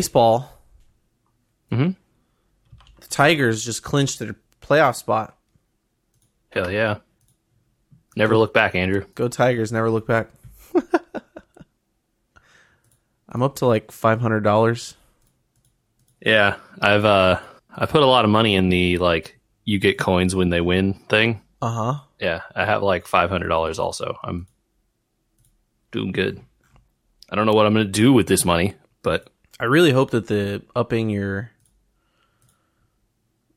baseball. Mm-hmm. The Tigers just clinched their playoff spot. Hell yeah. Never look back, Andrew. Go Tigers! Never look back. I'm up to like five hundred dollars. Yeah, I've uh I put a lot of money in the like you get coins when they win thing. Uh huh. Yeah, I have like five hundred dollars also. I'm doing good. I don't know what I'm gonna do with this money, but I really hope that the upping your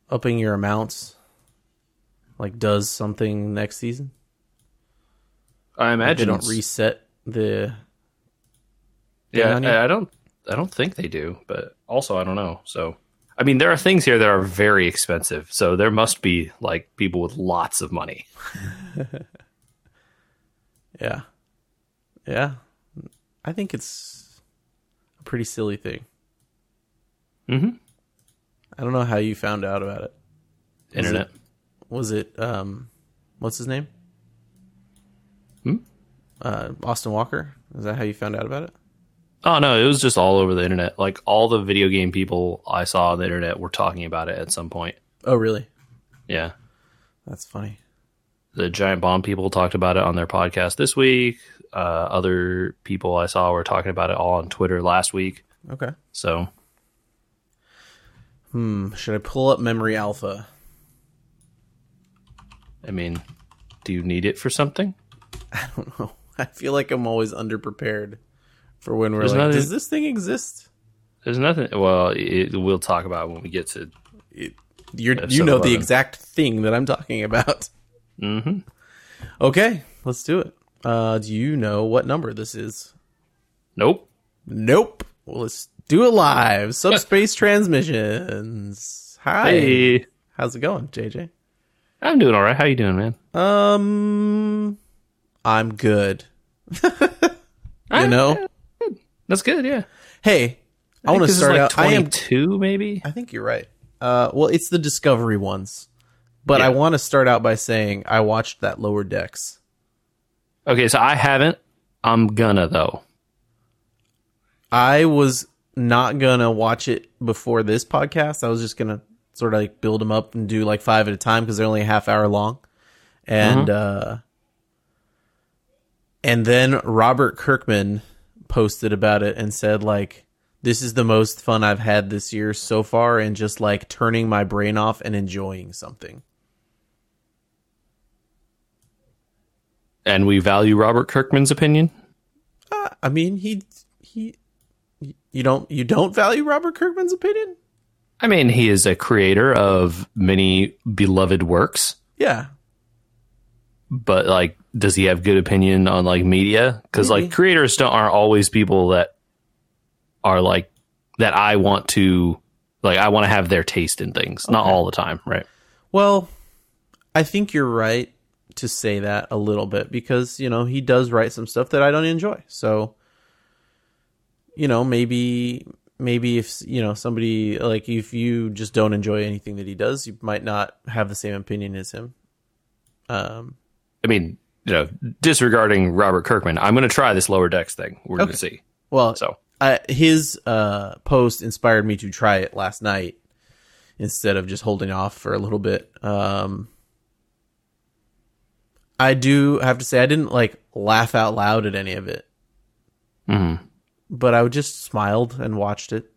upping your amounts like does something next season. I Like, imagine they don't reset the Yeah. I I don't. I don't think they do, but also I don't know. So, I mean, there are things here that are very expensive. So there must be like people with lots of money. yeah. Yeah. I think it's pretty silly thing. Mhm. I don't know how you found out about it. Was Internet. It, was it um what's his name? Hmm? Uh Austin Walker? Is that how you found out about it? Oh no, it was just all over the internet. Like all the video game people I saw on the internet were talking about it at some point. Oh really? Yeah. That's funny. The Giant Bomb people talked about it on their podcast this week. Uh, other people I saw were talking about it all on Twitter last week. Okay. So Hmm. Should I pull up Memory Alpha? I mean, do you need it for something? I don't know. I feel like I'm always underprepared for when we're There's like, nothing- does this thing exist? There's nothing. Well, it, we'll talk about it when we get to. It, you're, you know the exact thing that I'm talking about. Mm-hmm. Okay, let's do it. Uh, do you know what number this is? Nope. Nope. Well, let's do it live. Subspace transmissions. Hi. Hey, How's it going, JJ? I'm doing all right. How you doing, man? Um, I'm good. you know. That's good. Yeah. Hey, I, want to think this is start like out. I am. 22, maybe. I think you're right. Uh, well, it's the Discovery ones, but Yeah. I want to start out by saying I watched that Lower Decks. Okay, so I haven't. I'm gonna though. I was not gonna watch it before this podcast. I was just gonna sort of like build them up and do like five at a time because they're only a half hour long. And uh and then Robert Kirkman posted about it and said like this is the most fun I've had this year so far and just like turning my brain off and enjoying something. And we value Robert Kirkman's opinion. Uh, I mean, he he you don't you don't value Robert Kirkman's opinion? I mean, he is a creator of many beloved works, Yeah. but like, does he have good opinion on like media? Because like, creators don't aren't always people that are like that. I want to like. I want to have their taste in things. Not all the time, right? Well, I think you're right to say that a little bit because, you know, he does write some stuff that I don't enjoy. So, you know, maybe maybe if, you know, somebody like if you just don't enjoy anything that he does, you might not have the same opinion as him. Um I mean, you know, disregarding Robert Kirkman, I'm going to try this lower decks thing. We're going to see. well, So uh, his uh, post inspired me to try it last night instead of just holding off for a little bit. Um, I do have to say I didn't like laugh out loud at any of it, mhm. but I just smiled and watched it.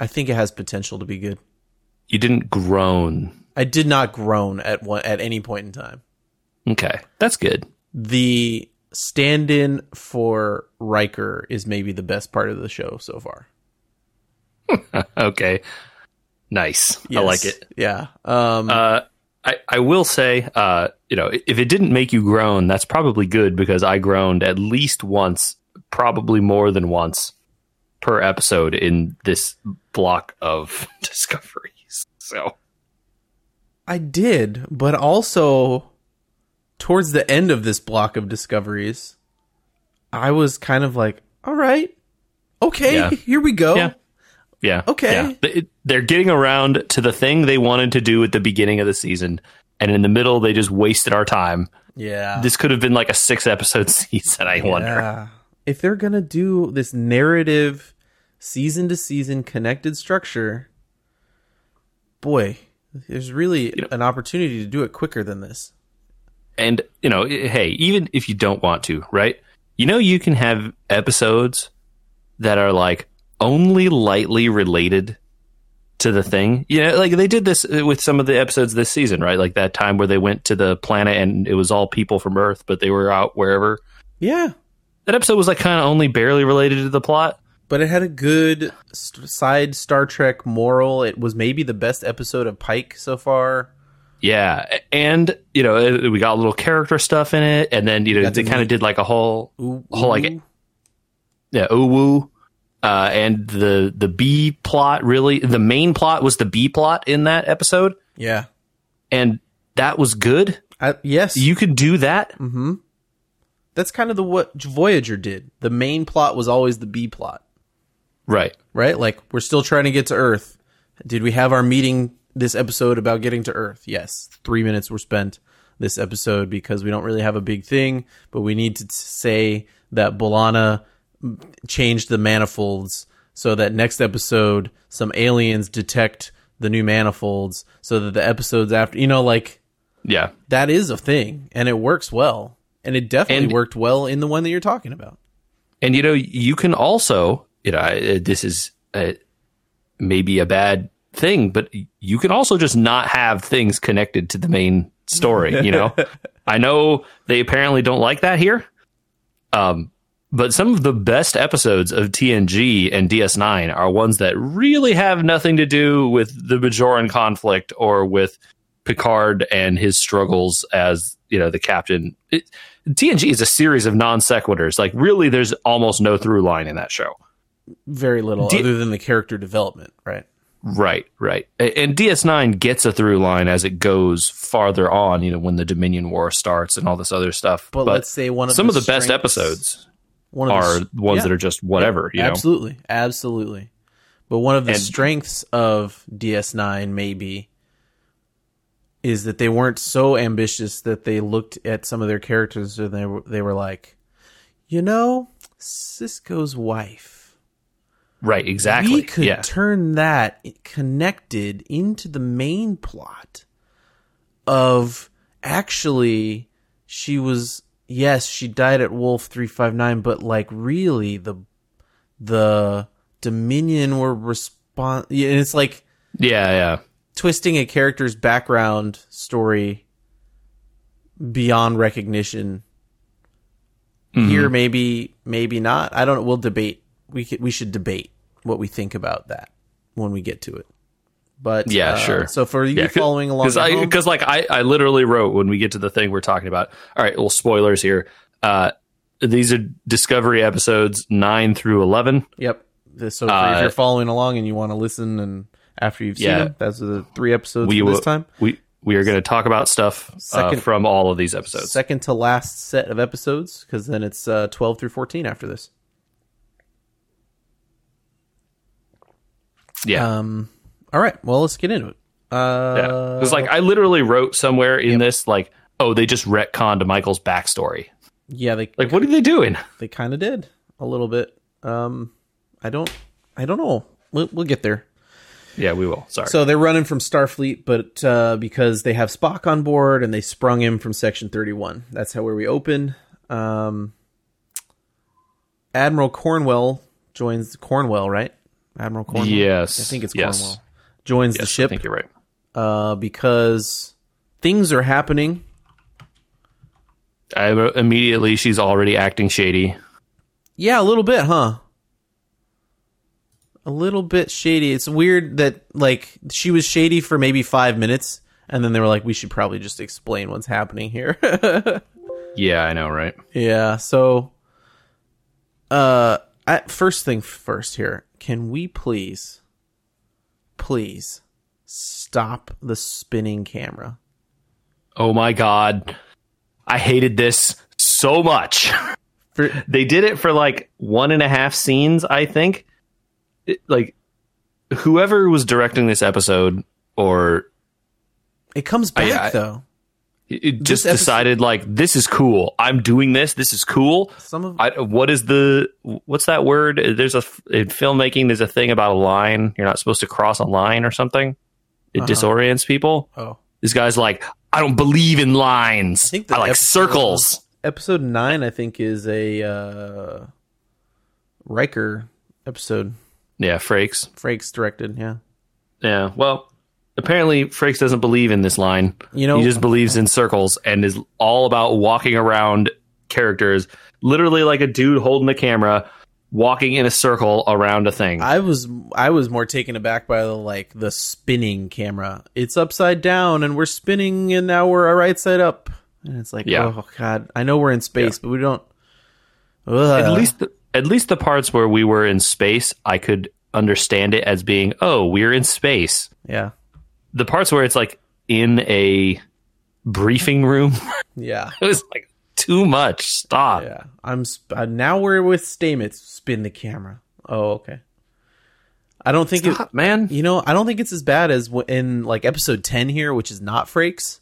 I think it has potential to be good. you didn't groan. I did not groan at one at any point in time. Okay, that's good. The stand-in for Riker is maybe the best part of the show so far. Okay, nice. I like it. Yeah. Um, Uh, I, I will say, uh, you know, if it didn't make you groan, that's probably good because I groaned at least once, probably more than once per episode in this block of discoveries. So, I did, but also towards the end of this block of discoveries, I was kind of like, all right, okay, Yeah. here we go. Yeah. Yeah. Okay. yeah. They- They're getting around to the thing they wanted to do at the beginning of the season. And in the middle, they just wasted our time. Yeah. This could have been like a six episode season, I wonder. If they're going to do this narrative season to season connected structure, boy, there's really know- an opportunity to do it quicker than this. And, you know, hey, even if you don't want to, right? You know, you can have episodes that are like only lightly related to the thing. You know, like they did this with some of the episodes this season, right? Like that time where they went to the planet and it was all people from Earth, but they were out wherever. Yeah, That episode was like kind of only barely related to the plot. but it had a good st- side Star Trek moral. It was maybe the best episode of Pike so far. Yeah, and you know it- we got a little character stuff in it, and then you know they kind of did like a whole Ooh, whole like ooh. yeah ooh woo, uh, and the the B plot really the main plot was the B plot in that episode, yeah, and that was good. I, yes, You could do that, that's kind of the what Voyager did. The main plot was always the B plot. right? right? Like we're still trying to get to Earth. Did we have our meeting this episode about getting to Earth? Yes. Three minutes were spent this episode because we don't really have a big thing, but we need to say that B'Elanna changed the manifolds so that next episode some aliens detect the new manifolds so that the episodes after you know like Yeah, that is a thing and it works well and it definitely And- worked well in the one that you're talking about and you know you can also you know I- this is uh, maybe a bad thing, but you can also just not have things connected to the main story. You know, I know they apparently don't like that here. Um, but some of the best episodes of TNG and DS9 are ones that really have nothing to do with the Bajoran conflict or with Picard and his struggles as you know the captain. It, TNG is a series of non sequiturs. Like really, there's almost no through line in that show. very little Di- other than the character development right Right, right. And DS9 gets a through line as it goes farther on, you know, when the Dominion War starts and all this other stuff. But, let's say one of some the of the best episodes one of are s- ones yeah, that are just whatever, you know. absolutely, absolutely. But one of the And- strengths of DS9 maybe is that they weren't so ambitious that they looked at some of their characters and they were they were like, you know, Sisko's wife. Right, exactly. We could yeah. turn that connected into the main plot of actually she was yes, she died at Wolf 359, but like really the the Dominion were respond yeah, and it's like yeah, yeah. twisting a character's background story beyond recognition. Mm-hmm. Here, maybe, maybe not. I don't know. We'll debate. We could, we should debate what we think about that when we get to it. But Yeah, uh, sure. So for you Yeah, following along, because at I home- because like I I literally wrote when we get to the thing we're talking about. All right, well, spoilers here. Uh, these are Discovery episodes nine through eleven. yep. This- So if Uh, you're following along and you want to listen, and after you've seen Yeah. them, that's the three episodes We this time. we we are going to talk about stuff uh, Second- from all of these episodes. Second to last set of episodes, because then it's uh, 12 through 14 after this. yeah. Um. All right. Well, let's get into it. Uh, Yeah. It was like I literally wrote somewhere in this like, oh, they just retconned Michael's backstory. yeah, they Like, what are they doing? they kind of did a little bit. Um, I don't, I don't know. We'll, we'll get there. Yeah, we will. Sorry. So they're running from Starfleet, but uh, because they have Spock on board and they sprung him from Section Thirty One. That's how where we open. Um, Admiral Cornwell joins Cornwell, right? Admiral Cornwell. yes, I think it's yes. Cornwell. Joins the Yes, I ship think you're right. uh, because things are happening. I immediately she's already acting shady. Yeah, a little bit, huh? A little bit shady. It's weird that like she was shady for maybe five minutes, and then they were like, "We should probably just explain what's happening here." Yeah, I know, right? yeah. So, uh, I, first thing first here. Can we please, please, stop the spinning camera? Oh my god, I hated this so much. For, they did it for like one and a half scenes, I think. It- like whoever was directing this episode, or it comes back I- though. It just episode- decided like this is cool. I'm doing this. This is cool. Some of I, what is the what's that word? There's a in filmmaking. There's a thing about a line. You're not supposed to cross a line or something. It Uh-huh. disorients people. oh, This guy's like, I don't believe in lines. I, think the like episode- circles. episode nine, I think, is a uh, Riker episode. Yeah, Frakes. Frakes directed. Yeah, Yeah. Well, apparently Frakes doesn't believe in this line. You know- he just believes in circles and is all about walking around characters, literally like a dude holding the camera, walking in a circle around a thing. I was I was more taken aback by the like the spinning camera. It's upside down, and we're spinning, and now we're right side up. And it's like, Yeah. oh god, I know we're in space, but we don't. Ugh. at least, the, at least the parts where we were in space, I could understand it as being, oh, we're in space. yeah, The parts where it's like in a briefing room, yeah, it was like too much. Stop. yeah. I'm sp- uh, now we're with Stamets. Spin the camera. Oh, okay. I don't think it, Stop, man. You know, I don't think it's as bad as w- in like episode 10 here, which is not Frakes.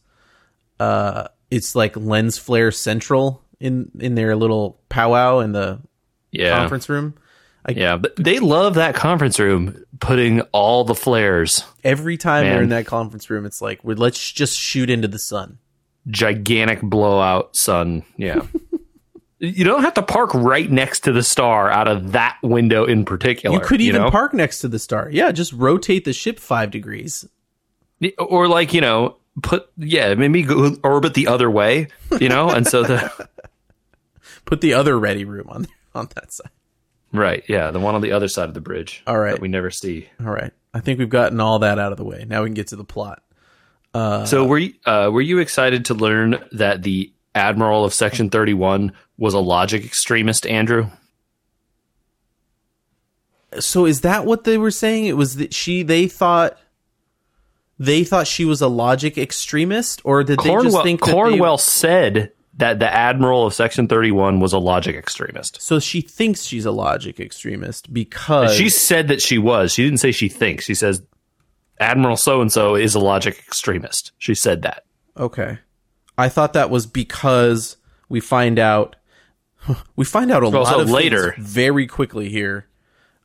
Uh, it's like lens flare central in in their little powwow in the Yeah. conference room. Yeah, but they love that conference room putting all the flares, Every time they're in that conference room, it's like, well, let's just shoot into the sun. gigantic blowout sun. Yeah. you don't have to park right next to the star out of that window in particular. You could even know? park next to the star. Yeah, just rotate the ship five degrees. or like, you know, put yeah, maybe go orbit the other way, you know? and so the Put the other ready room on on that side. Right, yeah, the one on the other side of the bridge. All right. That we never see. All right. I think we've gotten all that out of the way. Now we can get to the plot. so were you, uh, were you excited to learn that the admiral of section 31 was a logic extremist, Andrew? So is that what they were saying? It was that she they thought they thought she was a logic extremist, or did they just think that Cornwell They, said that the admiral of section 31 was a logic extremist. so she thinks she's a logic extremist because She said that she was. She didn't say she thinks. She says Admiral so and so is a logic extremist. She said that. okay. I thought that was because we find out we find out a Also lot of later- very quickly here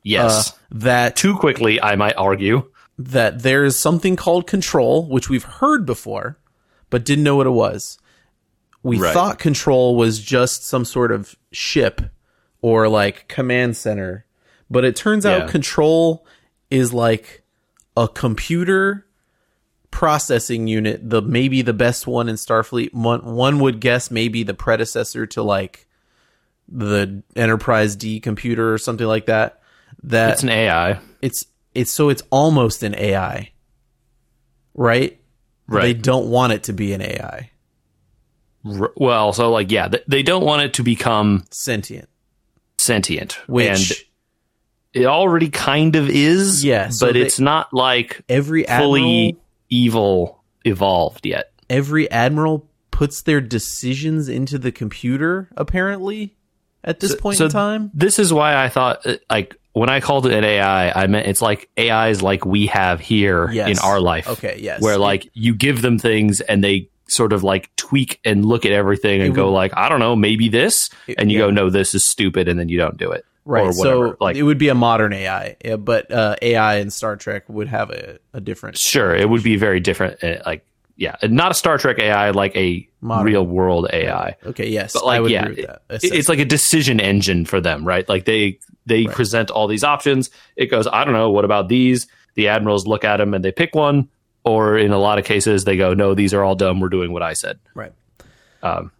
Yes. uh, that Too quickly, I might argue. that there is something called control, which we've heard before, but didn't know what it was. We Right. thought control was just some sort of ship or like command center, but it turns Yeah. out control is like a computer processing unit, the maybe the best one in Starfleet. One, one would guess maybe the predecessor to like the Enterprise D computer or something like that. That It's an AI. it's it's so it's almost an AI, right? Right. They don't want it to be an AI, well, so like, yeah, they don't want it to become sentient. sentient. Which and it already kind of is. Yeah, so but they- it's not like every fully admiral, evil evolved yet. every admiral puts their decisions into the computer. Apparently, at this point in time, This is why I thought, uh, like, when I called it an AI, I meant it's like AIs like we have here Yes. in our life. Okay, yes. Where like you give them things and they sort of like tweak and look at everything and go like, I don't know, maybe this, and you yeah. go, no, this is stupid, and then you don't do it, right. Or whatever. So like, it would be a modern AI, but uh, AI in Star Trek would have a, a different. sure, it would be very different. uh, Like, yeah, not a Star Trek AI, like a Modern. real world AI. Okay, yes, But like, I would yeah, agree with that. it- it's like a decision engine for them, right? Like they they Right. present all these options. It goes, I don't know, what about these? The admirals look at them and they pick one, or in a lot of cases they go, no, these are all dumb. We're doing what I said. right. Um,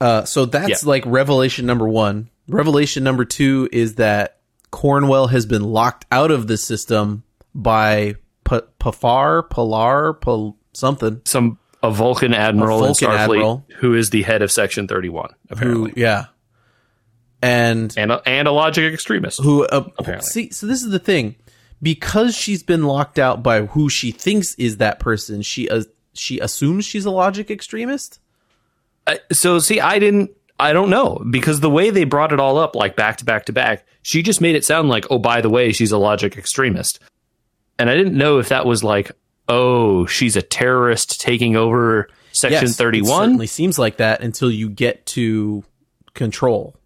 Uh, so that's Yeah. like revelation number one. Revelation number two is that Cornwell has been locked out of the system by P- Pafar, Pilar, Pal- something. some a Vulcan admiral A in Vulcan Starfleet admiral. who is the head of Section Thirty One, Who, apparently, yeah, and and a, and a logic extremist. who uh, Apparently. see. So this is the thing, because she's been locked out by who she thinks is that person. She uh, she assumes she's a logic extremist. Uh, so see, I didn't. I don't know because the way they brought it all up, like back to back to back, she just made it sound like, oh, by the way, she's a logic extremist, and I didn't know if that was like, oh, she's a terrorist taking over Section Yes, It 31 certainly seems like that until you get to control.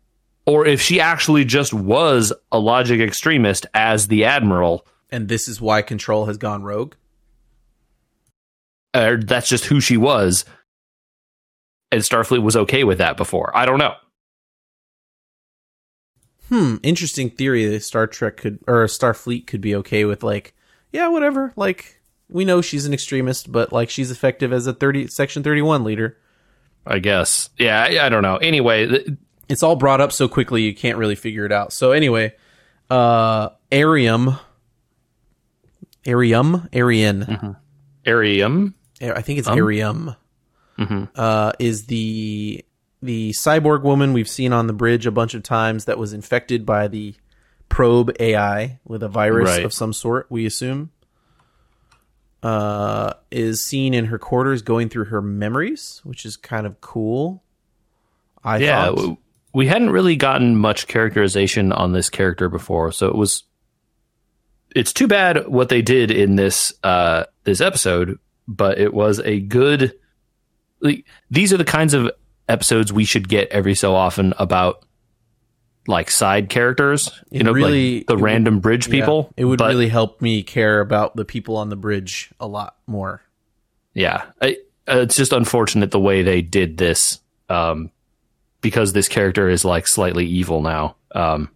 Or if she actually just was a logic extremist as the admiral And this is why control has gone rogue. or that's just who she was and Starfleet was okay with that before. I don't know. Hmm, interesting theory that Star Trek could or Starfleet could be okay with like, yeah, whatever. Like we know she's an extremist, but like she's effective as a 30 section 31 leader. I guess. Yeah, I, I don't know. Anyway, th- It's all brought up so quickly you can't really figure it out. So anyway, uh Airiam Airiam Arian. Airiam. I think it's Airiam. Uh, is the the cyborg woman we've seen on the bridge a bunch of times that was infected by the probe AI with a virus Right. of some sort, we assume. Uh, is seen in her quarters going through her memories, which is kind of cool. I Yeah, thought. We hadn't really gotten much characterization on this character before, so it was. It's too bad what they did in this uh, this episode, but it was a good. Like, these are the kinds of episodes we should get every so often about like side characters. You It know, really- like the it would- random bridge Yeah, people. it would but- really help me care about the people on the bridge a lot more. Yeah, I, uh, it's just unfortunate the way they did this, um, because this character is like slightly evil now. Um,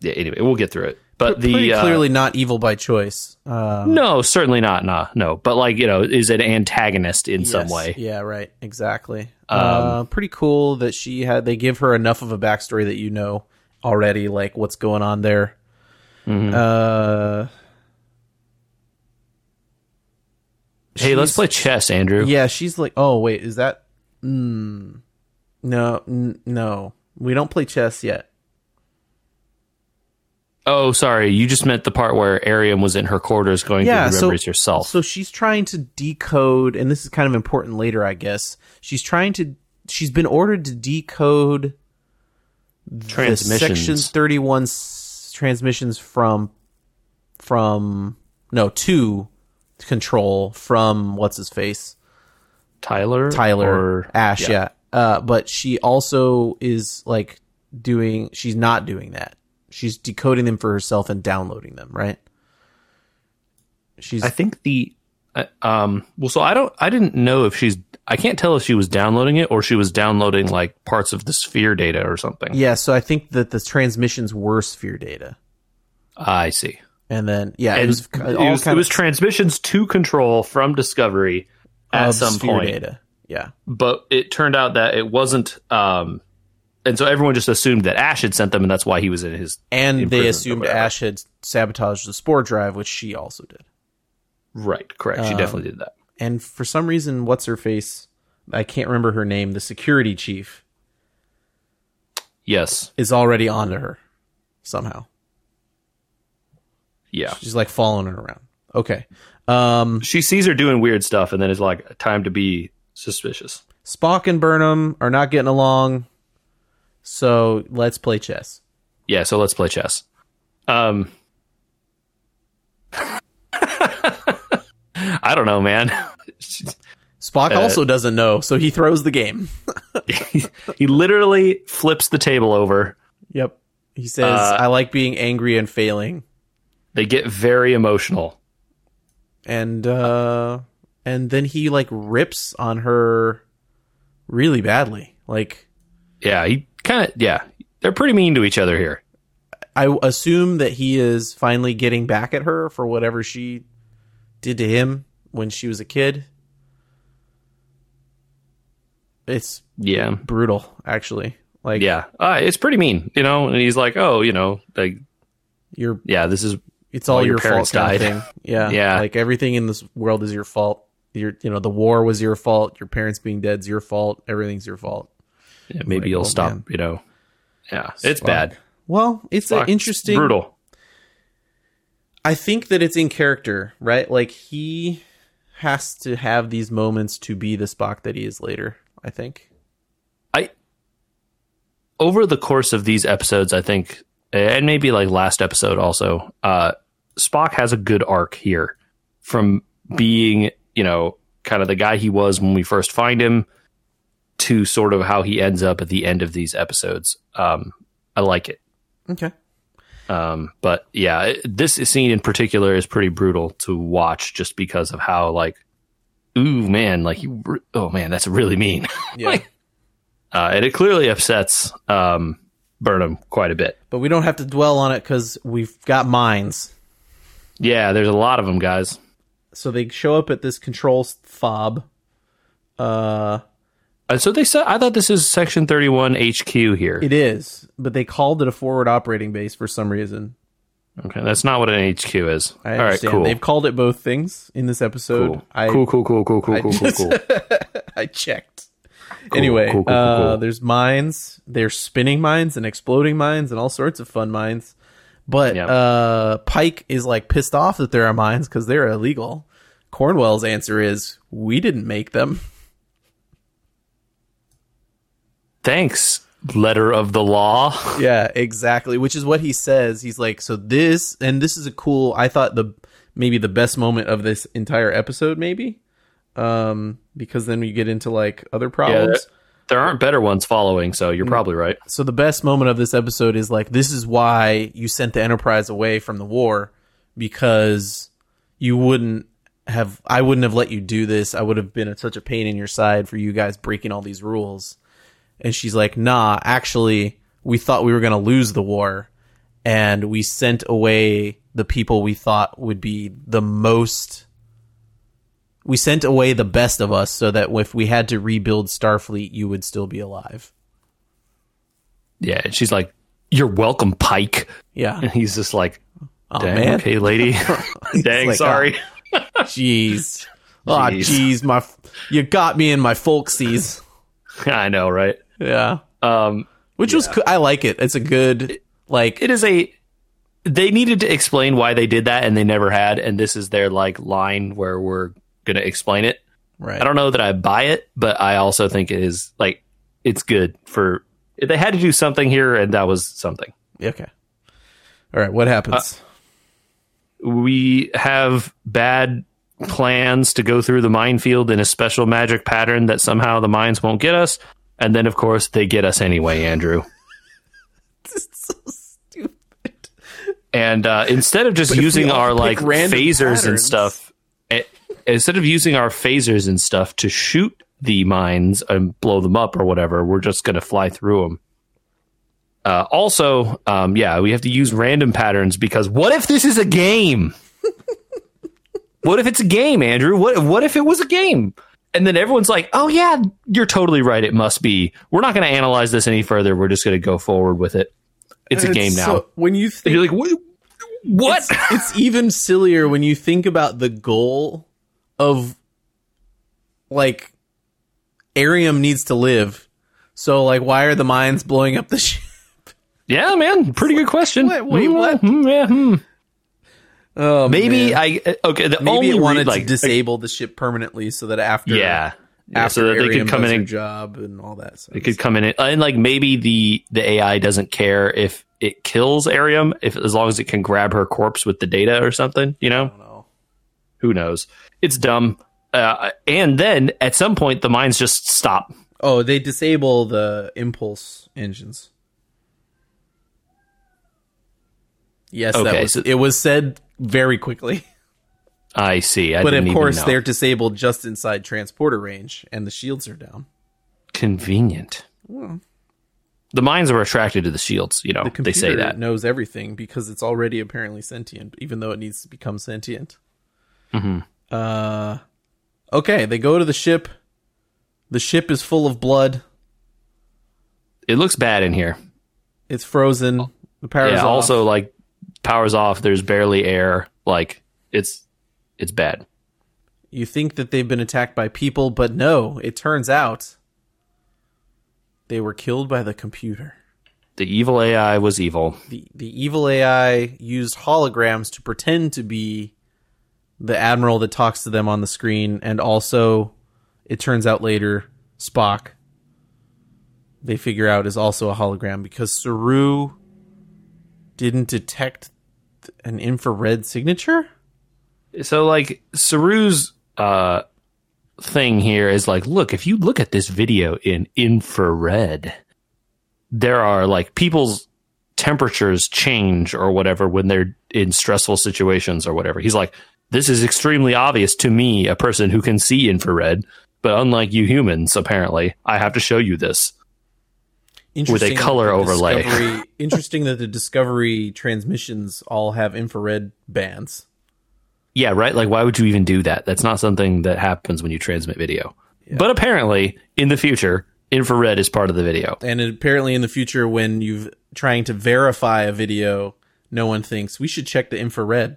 yeah. Anyway, we'll get through it. But the Pretty uh, clearly not evil by choice. Um, no, certainly not. Nah, no. But like you know, is an antagonist in some way. Yeah, right. Exactly. Um, uh, pretty cool that she had. They give her enough of a backstory that you know already, like what's going on there. Mm-hmm. Uh, Hey, let's play chess, Andrew. Yeah, she's like, oh wait, is that? Mm, no, n- no, we don't play chess yet. Oh, sorry. You just meant the part where Airiam was in her quarters going Yeah, through the so- memories herself. So she's trying to decode, and this is kind of important later, I guess. She's trying to. She's been ordered to decode the Transmissions. Section Thirty One s- transmissions from from no to control from what's his face Tyler. Tyler or Ash, yeah. Uh, but she also is like doing. She's not doing that. She's decoding them for herself and downloading them. Right. She's I think the uh, um well so I don't I didn't know if she's I can't tell if she was downloading it or she was downloading like parts of the sphere data or something. Yeah, so I think that the transmissions were sphere data, I see. and then yeah, it was it was, it was of transmissions to control from Discovery at some point. data. Yeah, But it turned out that it wasn't um and so everyone just assumed that Ash had sent them and that's why he was in his and they assumed. Ash had sabotaged the spore drive, which she also did. Right, correct. Um, she definitely did that. And for some reason, what's her face? I can't remember her name. The security chief Yes. is already onto her somehow. Yeah. She's like following her around. Okay. Um, She sees her doing weird stuff and then is like time to be suspicious. Spock and Burnham are not getting along, so let's play chess. Yeah, so let's play chess. Um I don't know, man. Spock Uh, also doesn't know, so he throws the game. he literally flips the table over. Yep. He says, Uh, "I like being angry and failing." They get very emotional. and uh and then he like rips on her really badly like Yeah, he kind of yeah. They're pretty mean to each other here. i assume that he is finally getting back at her for whatever she did to him when she was a kid it's Yeah. brutal actually like Yeah. Uh, it's pretty mean, you know, and he's like, "Oh, you know, like you're yeah, this is it's all Well, your your, fault parents kind of died. thing yeah Yeah. like everything in this world is your fault your you know the war was your fault your parents being dead's your fault everything's your fault yeah, maybe Like, you'll oh, stop, man. you know." Yeah, it's Spock. bad. well it's an Fuck, interesting brutal. I think that it's in character, right? Like he has to have these moments to be the Spock that he is later. I think. I over the course of these episodes, I think, and maybe like last episode also, uh, Spock has a good arc here from being, you know, kind of the guy he was when we first find him to sort of how he ends up at the end of these episodes. Um, I like it. Okay. Um, but yeah, this scene in particular is pretty brutal to watch just because of how like, ooh man, like you, oh man, that's really mean. Yeah. Like- uh, and it clearly upsets um, Burnham quite a bit. but we don't have to dwell on it because we've got minds. Yeah, there's a lot of them, guys. So they show up at this control fob. Uh, Uh, so they said, I thought this is Section 31 HQ here. it is, but they called it a forward operating base for some reason. Okay, that's not what an HQ is. I All right, understand. cool. They've called it both things in this episode. Cool. I cool, cool, cool, cool, cool, cool, cool, cool. I checked. anyway, cool, cool, cool, uh, cool. there's mines. There's spinning mines and exploding mines and all sorts of fun mines. But Yeah. uh, Pike is like pissed off that there are mines because they're illegal. Cornwell's answer is, "We didn't make them." Thanks, letter of the law. yeah, exactly. Which is what he says. He's like, so this, and this is a cool. I thought the maybe the best moment of this entire episode, maybe, um, because then we get into like other problems. there, there aren't better ones following, so Mm. you're probably right. so the best moment of this episode is like, this is why you sent the Enterprise away from the war because you wouldn't have. I wouldn't have let you do this. I would have been at such a pain in your side for you guys breaking all these rules. And she's like, nah, actually, we thought we were going to lose the war. And we sent away the people we thought would be the most. We sent away the best of us so that if we had to rebuild Starfleet, you would still be alive. Yeah, and she's like, "You're welcome, Pike," Yeah. and he's just like, Oh, "Dang, man. okay, lady. Dang, like, sorry." Jeez. Oh, Jeez. My, you got me in my folksies. I know, right? Yeah. Um, Which was, co- I like it. It's a good, like, it is a. They needed to explain why they did that, and they never had. And this is their like line where we're gonna explain it. right. I don't know that I buy it, but I also think it is like it's good for. They had to do something here, and that was something. Okay. All right. What happens? we have bad plans to go through the minefield in a special magic pattern that somehow the mines won't get us. And then, of course, they get us anyway, Andrew. so stupid. And uh, instead of just But using our like phasers and stuff, instead of using our phasers and stuff to shoot the mines and blow them up or whatever, we're just going to fly through them. Uh, also, um, yeah, we have to use random patterns because what if this is a game? what if it's a game, Andrew? What what if it was a game? And then everyone's like, "Oh yeah, you're totally right. It must be. We're not going to analyze this any further. We're just going to go forward with it. It's a game now." So, when you And think, you're like, "What? What?" it's, it's even sillier when you think about the goal of, like, Airiam needs to live. So, like, why are the mines blowing up the ship? Yeah, man, pretty good question. Wait, wait, Hmm, what? hmm, yeah, hmm. Oh, Maybe man. I okay. The maybe only it wanted re- like to disable the ship permanently so that after yeah, yeah, after so that they could come in and job and all that. It could come in and, and like maybe the the AI doesn't care if it kills Airiam if as long as it can grab her corpse with the data or something. You know, I don't know. Who knows? It's dumb. Uh, and then at some point the mines just stop. Oh, they disable the impulse engines. Yes, that Okay, was so- it was said very quickly. I see. I but of course they're disabled just inside transporter range and the shields are down. convenient. The mines are attracted to the shields. You know, The they computer say that. knows everything because it's already apparently sentient, even though it needs to become sentient. Mhm. Uh, okay, they go to the ship. The ship is full of blood. It looks bad in here. It's frozen. The power's yeah. off. Also, like powers off. There's barely air. Like it's it's bad. You think that they've been attacked by people, but no, it turns out they were killed by the computer. The evil AI was evil. The the evil AI used holograms to pretend to be the admiral that talks to them on the screen and also it turns out later Spock they figure out is also a hologram because Saru didn't detect an infrared signature? So like Saru's uh thing here is like, look, if you look at this video in infrared, there are like people's temperatures change or whatever when they're in stressful situations or whatever. He's like, this is extremely obvious to me, a person who can see infrared, but unlike you humans, apparently, I have to show you this. With a color overlay. Interesting that the Discovery transmissions all have infrared bands. Yeah, right? Like, why would you even do that? That's not something that happens when you transmit video. But apparently, in the future, infrared is part of the video. And apparently, in the future, when you're trying to verify a video, no one thinks we should check the infrared.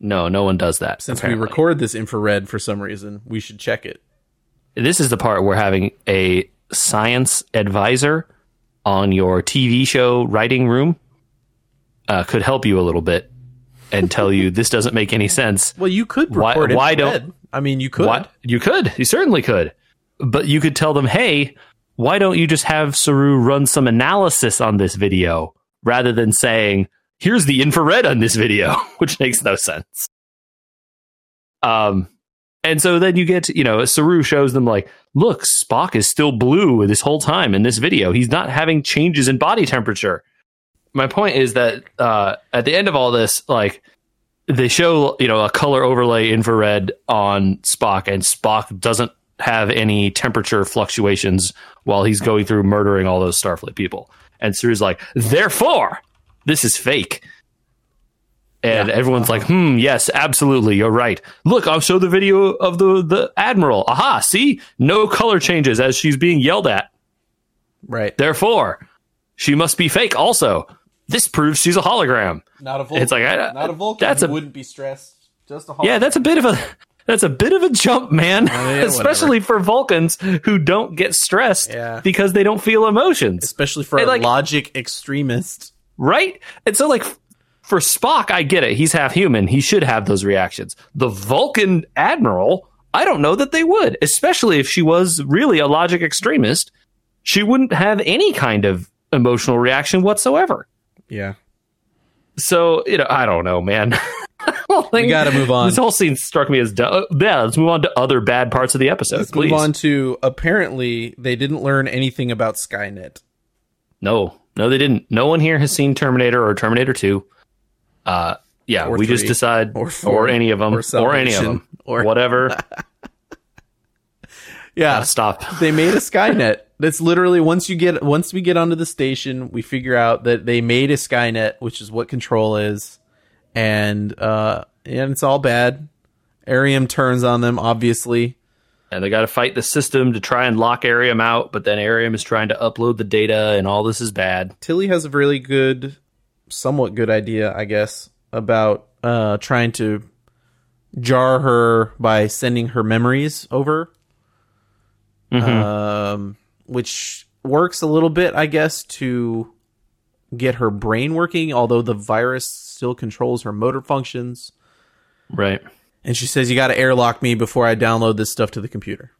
No, no one does that. Since apparently. we record this infrared for some reason, we should check it. this is the part where having a science advisor on your TV show writing room uh, could help you a little bit and tell you this doesn't make any sense. Well, you could Why- record why infrared. don't- I mean, you could. What you could, you certainly could, but you could tell them, "Hey, why don't you just have Saru run some analysis on this video rather than saying, here's the infrared on this video," which makes no sense. Um, and so then you get, you know, Saru shows them like, look, Spock is still blue this whole time in this video. He's not having changes in body temperature. My point is that uh, at the end of all this, like they show, you know, a color overlay infrared on Spock, and Spock doesn't have any temperature fluctuations while he's going through murdering all those Starfleet people. And Saru's like, therefore, this is fake. And Yeah. everyone's like, hmm, yes, absolutely, you're right. Look, I'll show the video of the, the Admiral. Aha, see? No color changes as she's being yelled at. Right. Therefore, she must be fake also. This proves she's a hologram. Not a Vulcan. It's like, I- not a Vulcan. that's a- wouldn't be stressed. Just a Yeah, that's a bit of a that's a bit of a jump, man. Especially for Vulcans who don't get stressed Yeah. because they don't feel emotions. especially for And, a like- logic extremist. Right? And so, like, for Spock, I get it. He's half human. He should have those reactions. The Vulcan admiral, I don't know that they would, especially if she was really a logic extremist. She wouldn't have any kind of emotional reaction whatsoever. Yeah. So, you know, I don't know, man. We got to move on. This whole scene struck me as dumb. Yeah, let's move on to other bad parts of the episode, Let's please. move on to apparently they didn't learn anything about Skynet. No, no, they didn't. No one here has seen Terminator or Terminator Two. Uh, yeah, Or we just three. decide, Or or, any of them, Or or, any of them, Or- whatever. Yeah. Stop. they made a Skynet. That's literally once you get once we get onto the station, we figure out that they made a Skynet, which is what control is, and uh, and it's all bad. Airiam turns on them, obviously. And they got to fight the system to try and lock Airiam out, but then Airiam is trying to upload the data, and all this is bad. Tilly has a really good, somewhat good idea, I guess, about uh, trying to jar her by sending her memories over, um, which works a little bit, I guess, to get her brain working. Although the virus still controls her motor functions, Right. And she says, "You got to airlock me before I download this stuff to the computer."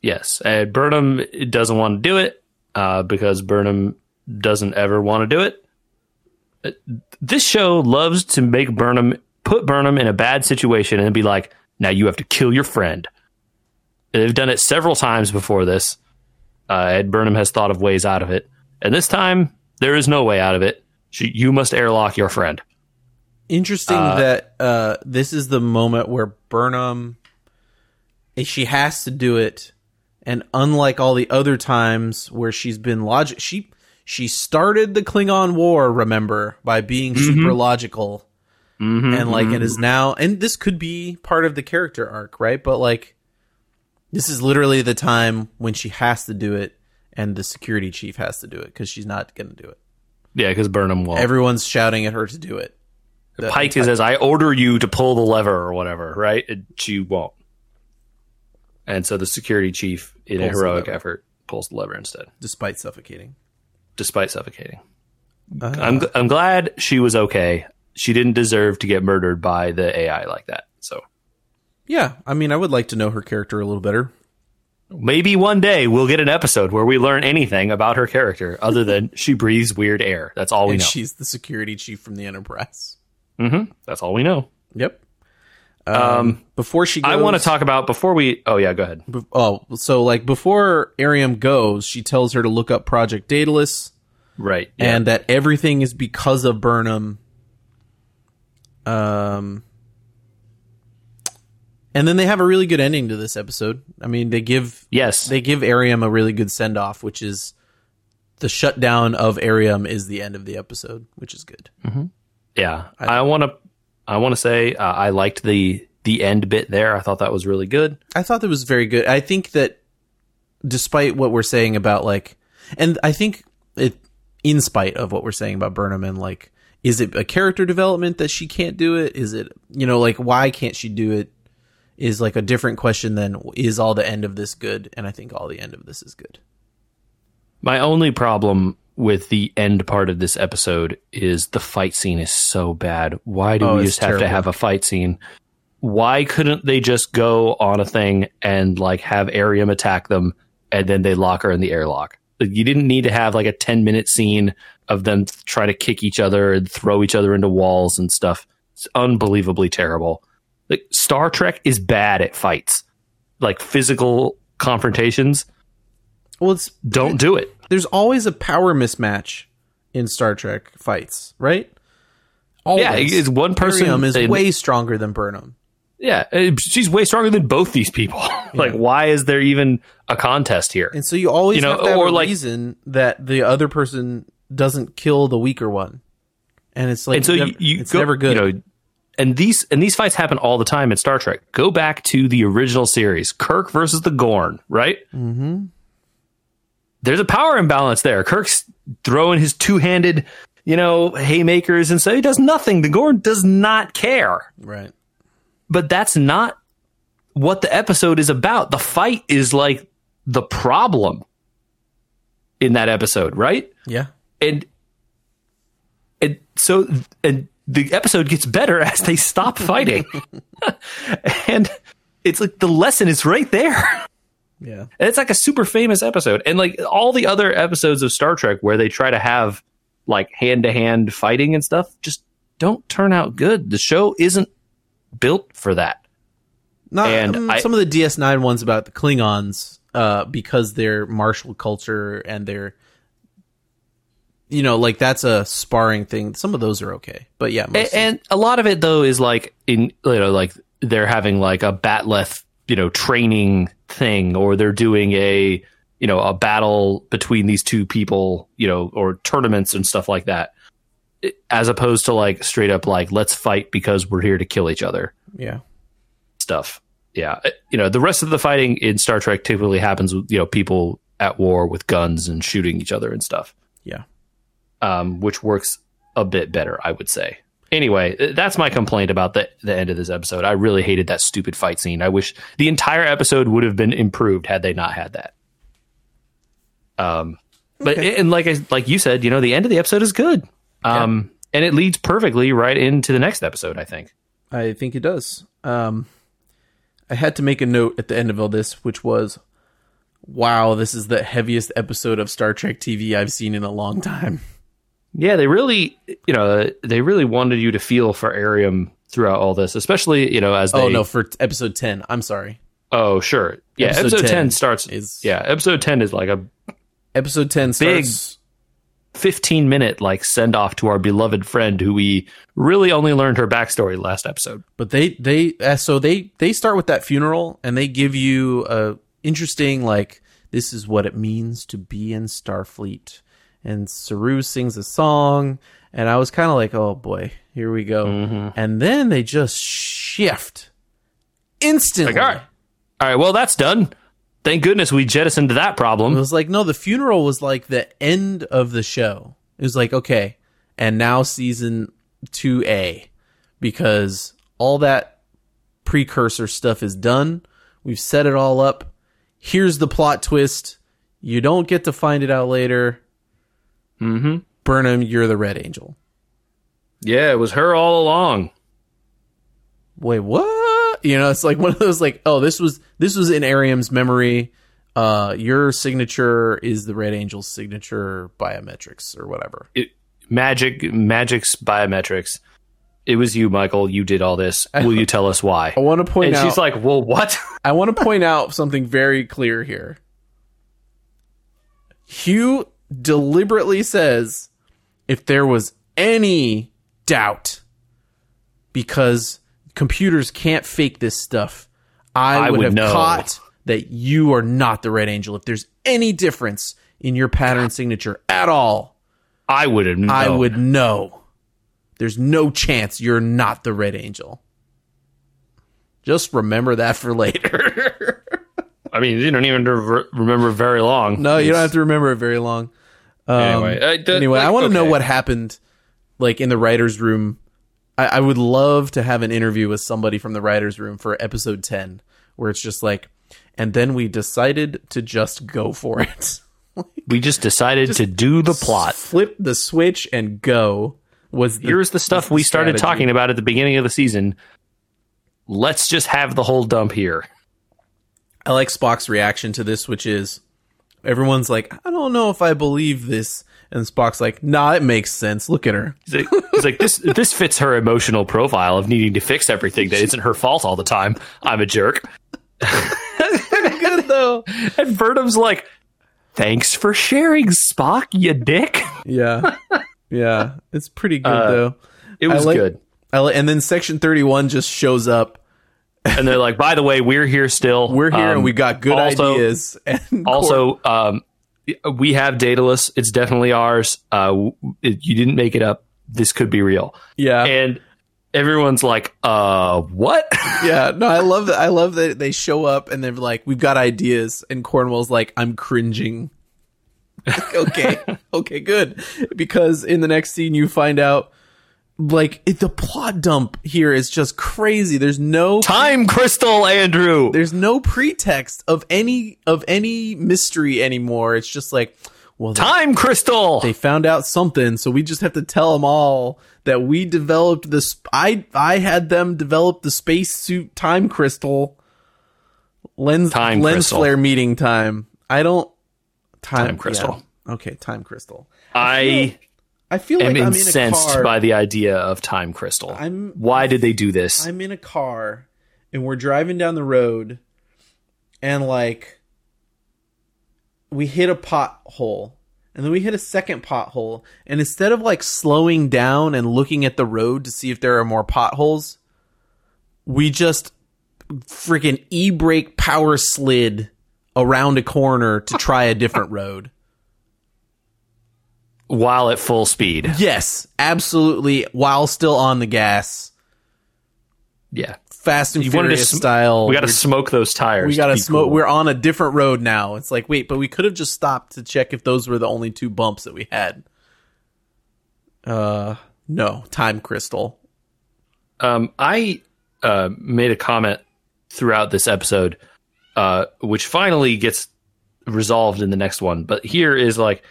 Yes, and Burnham doesn't want to do it uh, because Burnham doesn't ever want to do it. Uh, This show loves to make Burnham put Burnham in a bad situation and be like, "Now you have to kill your friend." They've done it several times before this, uh, and Burnham has thought of ways out of it. And this time, there is no way out of it. She, you must airlock your friend. Interesting that uh, this is the moment where Burnham, eh, she has to do it, and unlike all the other times where she's been logic, she she started the Klingon War, remember, by being super logical, and like it is now, and this could be part of the character arc, right? But like, this is literally the time when she has to do it, and the security chief has to do it because she's not going to do it. Yeah, because Burnham won't. Everyone's shouting at her to do it. The Pike says, "I order you to pull the lever or whatever," right? And she won't. And so the security chief, in a the heroic effort, pulls the lever instead, despite suffocating. despite suffocating. Uh, I'm I'm glad she was okay. She didn't deserve to get murdered by the AI like that. So Yeah, I mean, I would like to know her character a little better. maybe one day we'll get an episode where we learn anything about her character other than she breathes weird air. That's all we and know. she's the security chief from the Enterprise. Hmm That's all we know. Yep. Um, Before she goes, I want to talk about before we. Oh yeah, go ahead. Be- Oh, so like before Airiam goes, she tells her to look up Project Daedalus Right. Yeah. and that everything is because of Burnham. Um, and then they have a really good ending to this episode. I mean, they give yes. they give Airiam a really good send off, which is the shutdown of Airiam is the end of the episode, which is good. Yeah, I want to. I want to say uh, I liked the the end bit there. I thought that was really good. I thought that was very good. I think that despite what we're saying about like, and I think it, in spite of what we're saying about Burnham and like, is it a character development that she can't do it? Is it, you know, like, why can't she do it? Is like a different question than is all the end of this good? And I think all the end of this is good. My only problem with the end part of this episode is the fight scene is so bad. Why do Oh, we just have to have a fight scene? Why couldn't they just go on a thing and like have Airiam attack them and then they lock her in the airlock? You didn't need to have like a 10 minute scene of them trying to kick each other and throw each other into walls and stuff. It's unbelievably terrible. Like Star Trek is bad at fights. Like physical confrontations, Well, it's don't do it. There's always a power mismatch in Star Trek fights, right? Always. Yeah, it's one person is way stronger than Burnham. Yeah, uh, she's way stronger than both these people. like, why is there even a contest here? And so you always You know, have to have or a like- reason that the other person doesn't kill the weaker one. And it's like and so you, you it's go, never good. You know, and these and these fights happen all the time in Star Trek. Go back to the original series, Kirk versus the Gorn, right? Mm-hmm. There's a power imbalance there. Kirk's throwing his two handed, you know, haymakers, and so he does nothing. The Gorn does not care. right. But that's not what the episode is about. The fight is like the problem in that episode, right? Yeah. and and so and the episode gets better as they stop fighting and it's like the lesson is right there Yeah. and it's like a super famous episode and like all the other episodes of star trek where they try to have like hand-to-hand fighting and stuff just don't turn out good the show isn't built for that Not And um, I- some of the DS9 ones about the Klingons, uh, because they're martial culture and they're, you know, like that's a sparring thing. Some of those are okay, but yeah, A- mostly. and a lot of it though is like in you know like they're having like a bat'leth you know training thing or they're doing a you know a battle between these two people you know or tournaments and stuff like that. As opposed to like straight up like let's fight because we're here to kill each other. Yeah, stuff. Yeah. Uh, you know the rest of the fighting in Star Trek typically happens with you know people at war with guns and shooting each other and stuff. Yeah. um, which works a bit better, I would say. Anyway, that's my complaint about the the end of this episode. I really hated that stupid fight scene. I wish the entire episode would have been improved had they not had that. Um, but and like I, like you said, you know, the end of the episode is good. Um, and it leads perfectly right into the next episode. I think. I think it does. Um, I had to make a note at the end of all this, which was, "Wow, this is the heaviest episode of Star Trek TV I've seen in a long time." Yeah, they really, you know, they really wanted you to feel for Airiam throughout all this, especially you know as they. Oh no, for episode ten. I'm sorry. Oh sure. Yeah, Episode episode, 10 ten, starts. is- yeah, episode ten is like a Episode ten Big- starts. 15 minute like send off to our beloved friend who we really only learned her backstory last episode. But they they uh, so they they start with that funeral and they give you a interesting like this is what it means to be in Starfleet. And Saru sings a song and I was kind of like, "Oh boy, here we go." Mm-hmm. And then they just shift instantly. Like, all right. All right, well that's done. Thank goodness we jettisoned that problem. It was like, no, the funeral was like the end of the show. It was like, okay, and now season 2A because all that precursor stuff is done. We've set it all up. Here's the plot twist. You don't get to find it out later. Mhm. Burnham, you're the Red Angel. Yeah, it was her all along. Wait, what? You know, it's like one of those like, oh, this was this was in Airiam's memory. Uh, your signature is the Red Angel's signature biometrics or whatever. It, magic magic's biometrics. it was you, Michael. You did all this. Will you tell us why? I want to point And out. she's like, well, what? I want to point out something very clear here. Hugh deliberately says if there was any doubt because computers can't fake this stuff, I, I would, would have know. caught that you are not the Red Angel. If there's any difference in your pattern signature at all, I would have known. I would know. There's no chance you're not the Red Angel. Just remember that for later. I mean, you don't even remember very long. No, you don't have to remember it very long. Um, Anyway, uh, d- anyway, I want to know what happened, like in the writers' room. I, I would love to have an interview with somebody from the writers' room for episode ten, where it's just like, and then we decided to just go for it. We just decided to do the plot. Flip the switch and go. Was the, Here's the stuff we started strategy. talking about at the beginning of the season. Let's just have the whole dump here. I like Spock's reaction to this, which is everyone's like, I don't know if I believe this, and Spock's like, Nah, it makes sense. Look at her. He's like, he's like, this this fits her emotional profile of needing to fix everything that isn't her fault all the time. I'm a jerk. Good though. And Burnham's like, thanks for sharing, Spock, you dick. Yeah, yeah, it's pretty good Uh, though. It was I like- good. I li- and then Section Thirty One just shows up. And they're like, by the way, we're here still. We're here Um, and we got good also- ideas. And Also, um, we have Daedalus. It's definitely ours. Uh, it, you didn't make it up. This could be real. yeah, And everyone's like, uh, what? yeah. No, I love that. I love that they show up and they're like, "We've got ideas," and Cornwell's like, "I'm cringing." Like, okay, okay, good. Because in the next scene, you find out. Like it, the plot dump here is just crazy. There's no Time crystal, Andrew. there's no pretext of any of any mystery anymore. It's just like, well, they, Time crystal. they found out something, so we just have to tell them all that we developed this. I I had them develop the spacesuit time crystal lens Time lens crystal. flare meeting time. I don't time, Time crystal. yeah. Okay, time crystal. I I feel like I'm in a incensed by the idea of time crystal. I'm- Why did they do this? I'm in a car and we're driving down the road and like we hit a pothole and then we hit a second pothole and instead of like slowing down and looking at the road to see if there are more potholes we just freaking e-brake power slid around a corner to try a different road While at full speed. yes absolutely while still on the gas Yeah. fast and You furious sm- style We got to smoke those tires. we got to smoke. cool. We're on a different road now. It's like, wait, but we could have just stopped to check if those were the only two bumps that we had. Uh, no, time crystal. Um, I uh, made a comment throughout this episode, uh, which finally gets resolved in the next one. But here is like,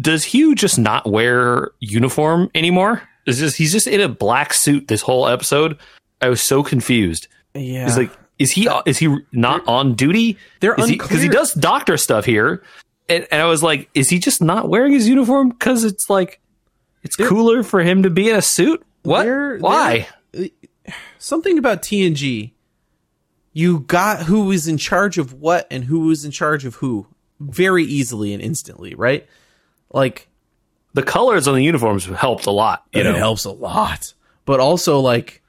does Hugh just not wear uniform anymore? Is just he's just in a black suit this whole episode? I was so confused. Yeah, He's like, is he is he not on duty? they're because he, unclear. does doctor stuff here, and, and I was like, is he just not wearing his uniform because it's like it's cooler for him to be in a suit? What? They're- Why? something about TNG. You got who was in charge of what and who was in charge of who very easily and instantly, right? Like the colors on the uniforms helped a lot. You know, it helps a lot, but also like.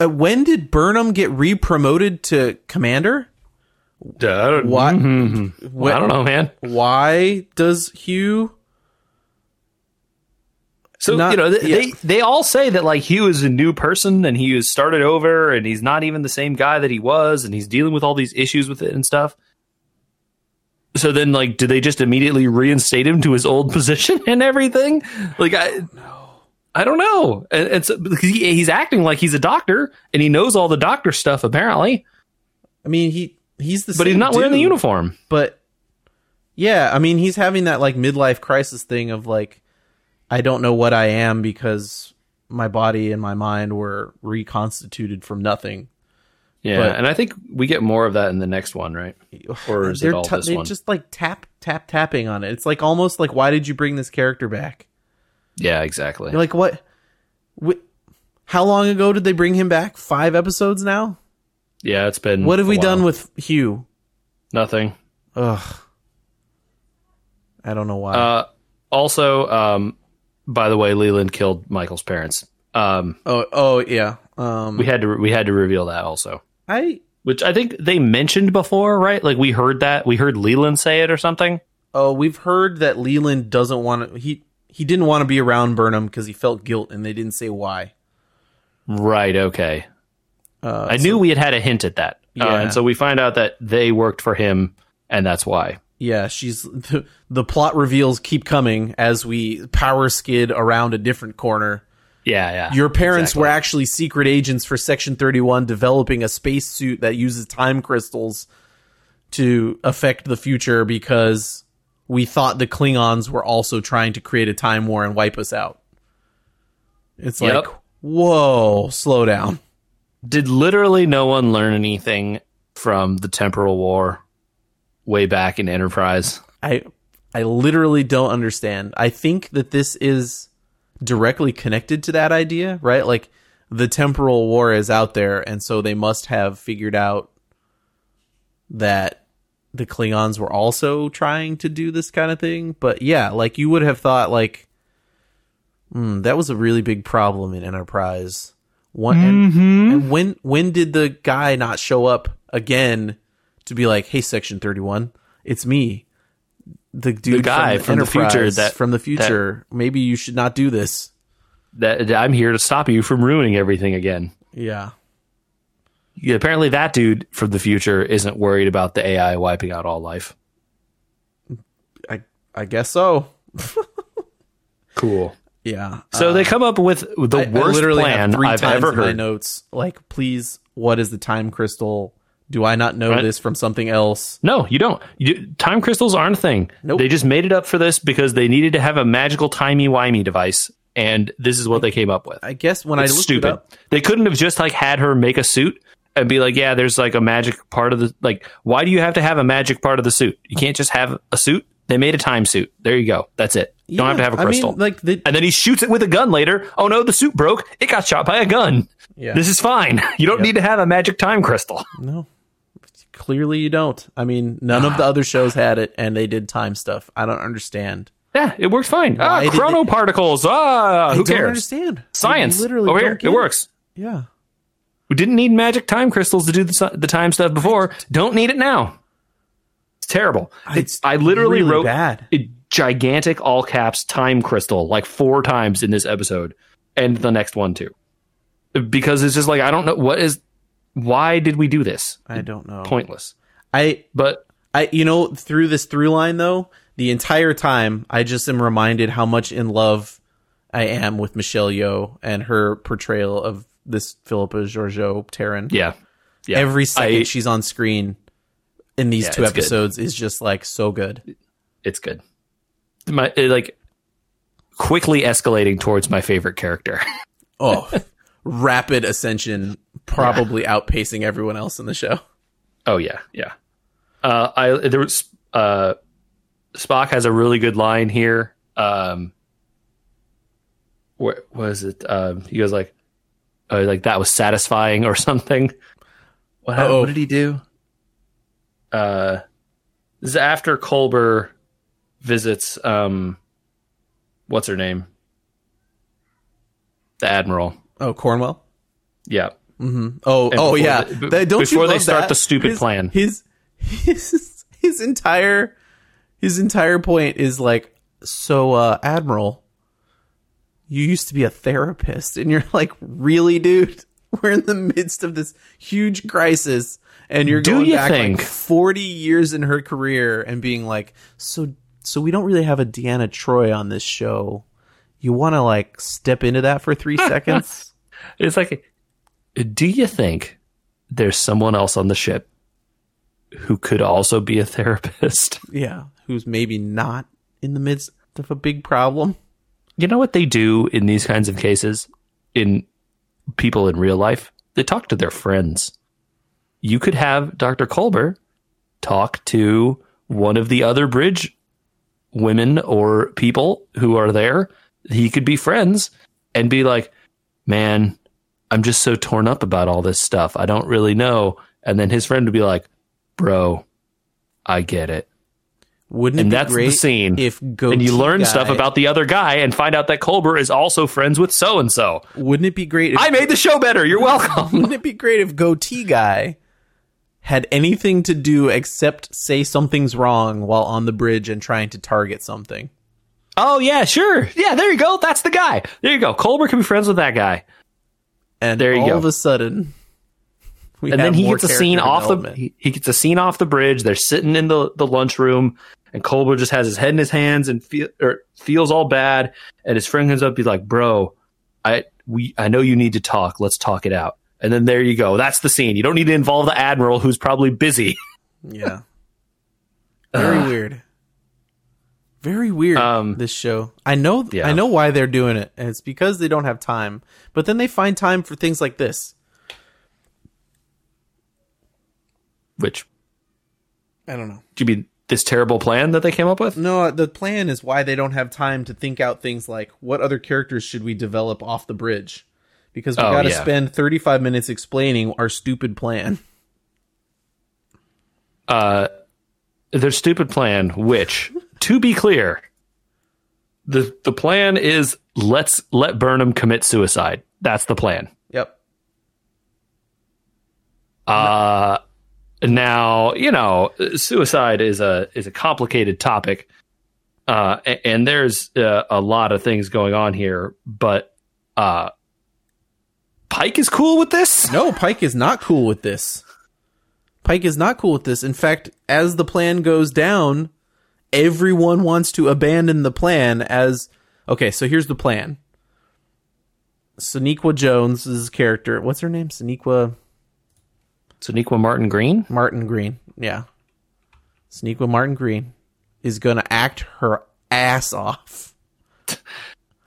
Uh, when did Burnham get re-promoted to commander? Uh, I don't, What? Well, I don't know, man. Why does Hugh? So Not- you know, they, yeah. they they all say that like Hugh is a new person and he has started over and he's not even the same guy that he was and he's dealing with all these issues with it and stuff. So then, like, do they just immediately reinstate him to his old position and everything? Like, I, I don't know. And, and so, he, he's acting like he's a doctor and he knows all the doctor stuff apparently, I mean, he he's the but he's not wearing the uniform. But yeah, I mean, he's having that like midlife crisis thing of like, I don't know what I am because my body and my mind were reconstituted from nothing. Yeah, But- and I think we get more of that in the next one, right? Or is it all t- this they're one? just like tap tap tapping on it. It's like almost like why did you bring this character back? Yeah, exactly. You're like, what? Wh- How long ago did they bring him back? Five episodes now. yeah, it's been. What have we while. done with Hugh? Nothing. Ugh. I don't know why. Uh, also, um, by the way, Leland killed Michael's parents. Um, oh, oh yeah. Um, we had to we had to reveal that also, I which I think they mentioned before, right? Like we heard that we heard Leland say it or something. oh, we've heard that Leland doesn't want to. He he didn't want to be around Burnham because he felt guilt, and they didn't say why. Right. Okay. Uh, I knew we had had a hint at that, uh, Yeah. and so we find out that they worked for him, and that's why. Yeah, she's the, the plot reveals keep coming as we power skid around a different corner. Yeah, yeah. Your parents Exactly. were actually secret agents for Section 31 developing a spacesuit that uses time crystals to affect the future because we thought the Klingons were also trying to create a time war and wipe us out. It's like, Yep. whoa, slow down. Did literally no one learn anything from the temporal war way back in Enterprise? I I literally don't understand. I think that this is directly connected to that idea, right? Like the temporal war is out there and so they must have figured out that the Klingons were also trying to do this kind of thing. But yeah, like you would have thought like hmm, that was a really big problem in Enterprise. One, and, and when when did the guy not show up again to be like, "Hey, Section Thirty One, it's me, the dude guy from the future that- from the future. Maybe you should not do this." That, that I'm here to stop you from ruining everything again. Yeah, Yeah, apparently, that dude from the future isn't worried about the AI wiping out all life. I I guess so. Cool. Yeah. So they uh, come up with the I- I worst literally plan I've times ever heard. notes. Like, please, what is the time crystal? Do I not know Right. this from something else? No, you don't. You, time crystals aren't a thing. Nope. They just made it up for this because they needed to have a magical timey wimey device, and this is what they came up with. I guess when It's I looked stupid. it up, They couldn't have just like had her make a suit and be like, "Yeah, there's like a magic part of the like." Why do you have to have a magic part of the suit? You can't just have a suit. They made a time suit. There you go. That's it. You don't have to have a I mean, crystal. like the and then he shoots it with a gun later. Oh no, the suit broke. It got shot by a gun. yeah, This is fine. You don't need to have a magic time crystal. no. Clearly, you don't. I mean, none of the other shows had it, and they did time stuff. I don't understand. Yeah, it works fine. Why Ah, chrono they- particles. Ah, I who don't cares? understand. Science. I literally Over here, get it works. Yeah. We didn't need magic time crystals to do the, the time stuff before. Don't need it now. It's terrible. It's I literally really wrote bad. a gigantic all caps time crystal like four times in this episode and the next one too. Because it's just like, I don't know what is, why did we do this? I don't know. Pointless. I But I you know through this through line though, the entire time I just am reminded how much in love I am with Michelle Yeoh and her portrayal of this Philippa Georgiou Terran. yeah. Yeah. Every second I- she's on screen in these Yeah, two it's good. episodes is just like so good. it's good. My, like, quickly escalating towards my favorite character. Oh, rapid ascension, probably outpacing everyone else in the show. Oh yeah, yeah. Uh, I there was uh, Spock has a really good line here. Um, what was it? Um, he goes like, uh, like that was satisfying or something. What, what did he do? Uh, this is after Culber visits. Um, what's her name? The admiral. Oh, Cornwell. Yeah. Oh, And oh yeah. the- b- don't before you they start that? the stupid His- plan. His his his entire his entire point is like, so uh, Admiral, you used to be a therapist, and you're like, really, dude? We're in the midst of this huge crisis, and you're Do going you back think- like 40 years in her career and being like, so so we don't really have a Deanna Troi on this show. You want to like step into that for three seconds? It's like, do you think there's someone else on the ship who could also be a therapist? Yeah, who's maybe not in the midst of a big problem. You know what they do in these kinds of cases in people in real life? They talk to their friends. You could have Dr. Culber talk to one of the other bridge women or people who are there he could be friends and be like, "Man, I'm just so torn up about all this stuff. I don't really know." And then his friend would be like, "Bro, I get it." Wouldn't it And be that's great the scene. if goatee and you learn stuff about the other guy and find out that Culber is also friends with so and so. Wouldn't it be great? If, I made the show better. You're welcome. Wouldn't it be great if goatee guy had anything to do except say something's wrong while on the bridge and trying to target something? oh yeah, sure. Yeah, there you go. That's the guy. There you go. Culber can be friends with that guy. And There you all go. of a sudden, we and then he gets a scene off the he, he gets a scene off the bridge. They're sitting in the the lunchroom, and Culber just has his head in his hands and feel or feels all bad. And his friend comes up, he's like, "Bro, I we I know you need to talk. Let's talk it out." And then there you go. That's the scene. You don't need to involve the admiral, who's probably busy. Yeah. Very weird. Very weird. Um, this show. I know. yeah. I know why they're doing it, and it's because they don't have time. But then they find time for things like this. Which I don't know. do you mean this terrible plan that they came up with? No, the plan is why they don't have time to think out things like what other characters should we develop off the bridge, because we Oh, got to yeah. spend thirty five minutes explaining our stupid plan. uh, their stupid plan, which, to be clear, the the plan is let's let Burnham commit suicide. That's the plan. Yep. Uh, now you know suicide is a is a complicated topic, uh, and there's uh, a lot of things going on here. But uh, Pike is cool with this. No, Pike is not cool with this. Pike is not cool with this. In fact, as the plan goes down, everyone wants to abandon the plan as okay, so here's the plan. Sonequa Jones's character, what's her name? Sonequa Sonequa Martin Green. Martin Green. Yeah. Sonequa Martin Green is going to act her ass off.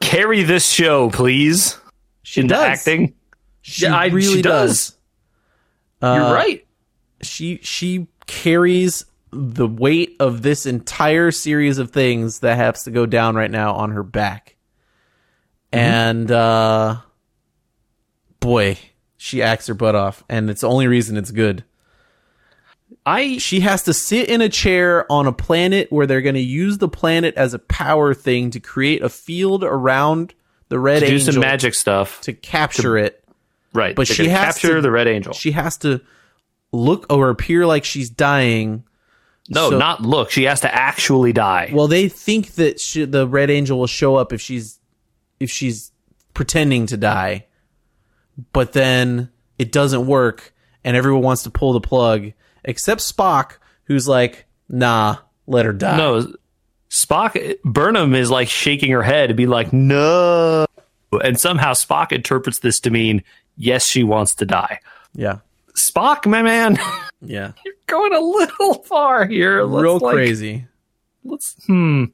Carry this show, please. She in the does. acting. She I- she really does. does. Uh, You're right. she she carries the weight of this entire series of things that has to go down right now on her back. And uh boy, she acts her butt off and it's the only reason it's good. I She has to sit in a chair on a planet where they're going to use the planet as a power thing to create a field around the red do angel Do some magic stuff. to capture it. right. but she has capture to- the Red Angel. She has to look or appear like she's dying no, so- not look. She has to actually die. Well, they think that she, the Red Angel will show up if she's if she's pretending to die, but then it doesn't work, and everyone wants to pull the plug except Spock, who's like, "Nah, let her die." no, Spock Burnham is like shaking her head and be like, "No," and somehow Spock interprets this to mean yes, she wants to die. yeah, Spock, my man, yeah, going a little far here. Let's, real like, crazy. Let's hmm,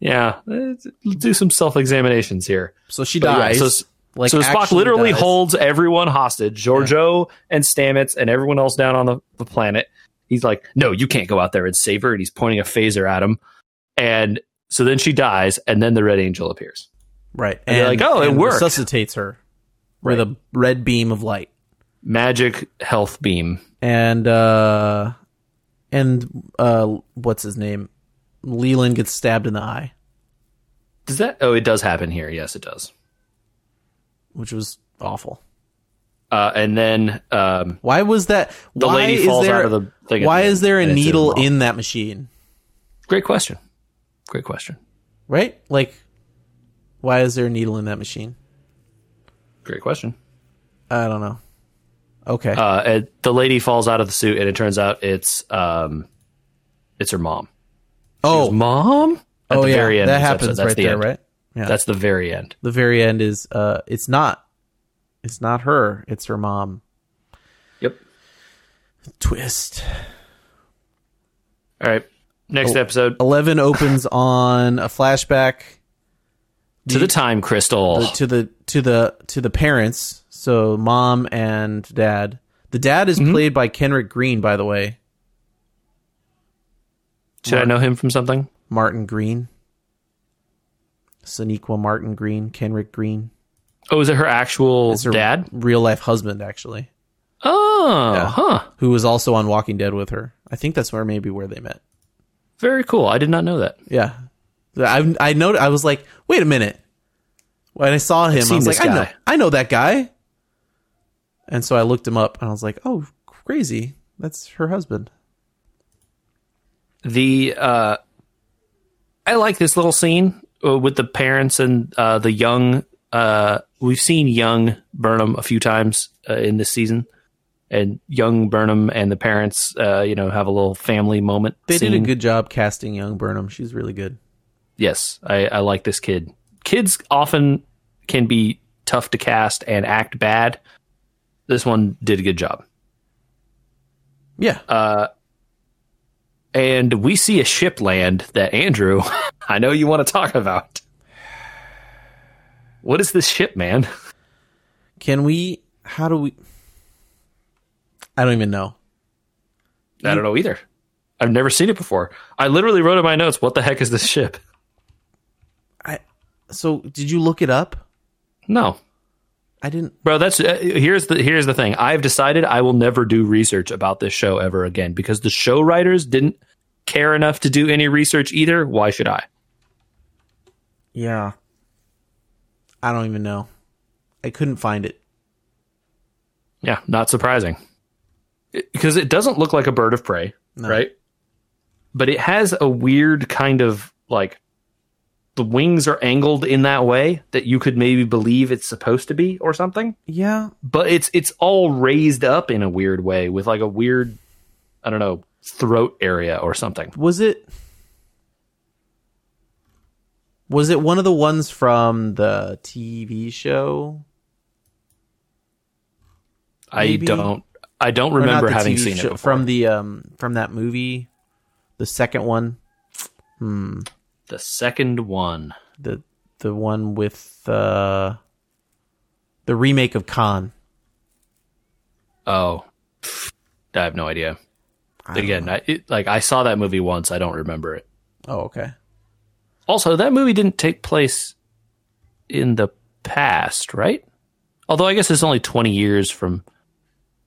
yeah, let's do some self examinations here. So she But yeah, dies. so- like so Spock literally dies. holds everyone hostage, Georgiou and Stamets and everyone else down on the, the planet. He's like, no, you can't go out there and save her. And he's pointing a phaser at him. And so then she dies, and then the Red Angel appears. right, And they're like, "Oh, it and worked." Resuscitates her with a red beam of light. Magic health beam. and uh and uh what's his name leland gets stabbed in the eye Does that? Oh, it does happen here. Yes, it does. which was awful Uh, and then um, why was that the why lady falls there, out of the thing. why the is there a needle in that machine Great question. Great question. right like why is there a needle in that machine Great question. i don't know okay Uh, and the lady falls out of the suit, and it turns out it's um, it's her mom. oh Mom. At oh the yeah very end that happens right the there end. right yeah That's the very end. the very end is uh it's not it's not her it's her mom Yep. twist All right. Next Oh. episode Eleven opens on a flashback to the time crystal. the- to the to the to the parents. So mom and dad. The dad Mm-hmm. is played by Kenric Green, by the way. Should I know him from something? Martin Green. Sonequa Martin Green, Kenrick Green. Oh, is it her actual It's her dad? real life husband, actually, Oh, Yeah. huh. who was also on Walking Dead with her. I think that's where maybe where they met. Very cool. I did not know that. Yeah, I I know. I was like, wait a minute. When I saw him, I was like, I know. I know that guy. And so I looked him up, and I was like, oh, crazy. That's her husband. The uh, I like this little scene uh, with the parents and uh, the young. Uh, we've seen young Burnham a few times uh, in this season, and young Burnham and the parents, uh, you know, have a little family moment. They did a good job casting young Burnham. She's really good. Yes, I, I like this kid. Kids often can be tough to cast and act bad. This one did a good job. Yeah. Uh, and we see a ship land that Andrew, I know you want to talk about. What is this ship, man? Can we? How do we? I don't even know. I don't know either. I've never seen it before. I literally wrote in my notes, "What the heck is this ship?" I. So did you look it up? No, I didn't. bro. That's uh, here's the here's the thing. I've decided I will never do research about this show ever again because the show writers didn't care enough to do any research either. Why should I? Yeah. I don't even know. I couldn't find it. Yeah, not surprising. Because it doesn't look like a bird of prey, right? But it has a weird kind of like the wings are angled in that way that you could maybe believe it's supposed to be or something. Yeah. But it's it's all raised up in a weird way with like a weird I don't know, throat area or something. Was it? Was it one of the ones from the TV show? Maybe. I don't I don't remember having TV seen show, it before. from the um from that movie, the second one, the second one. the the one with uh the remake of Khan. Oh. I have no idea. Again, I, it, like I saw that movie once, I don't remember it. Oh, okay. Also, that movie didn't take place in the past, right? Although I guess it's only 20 years from.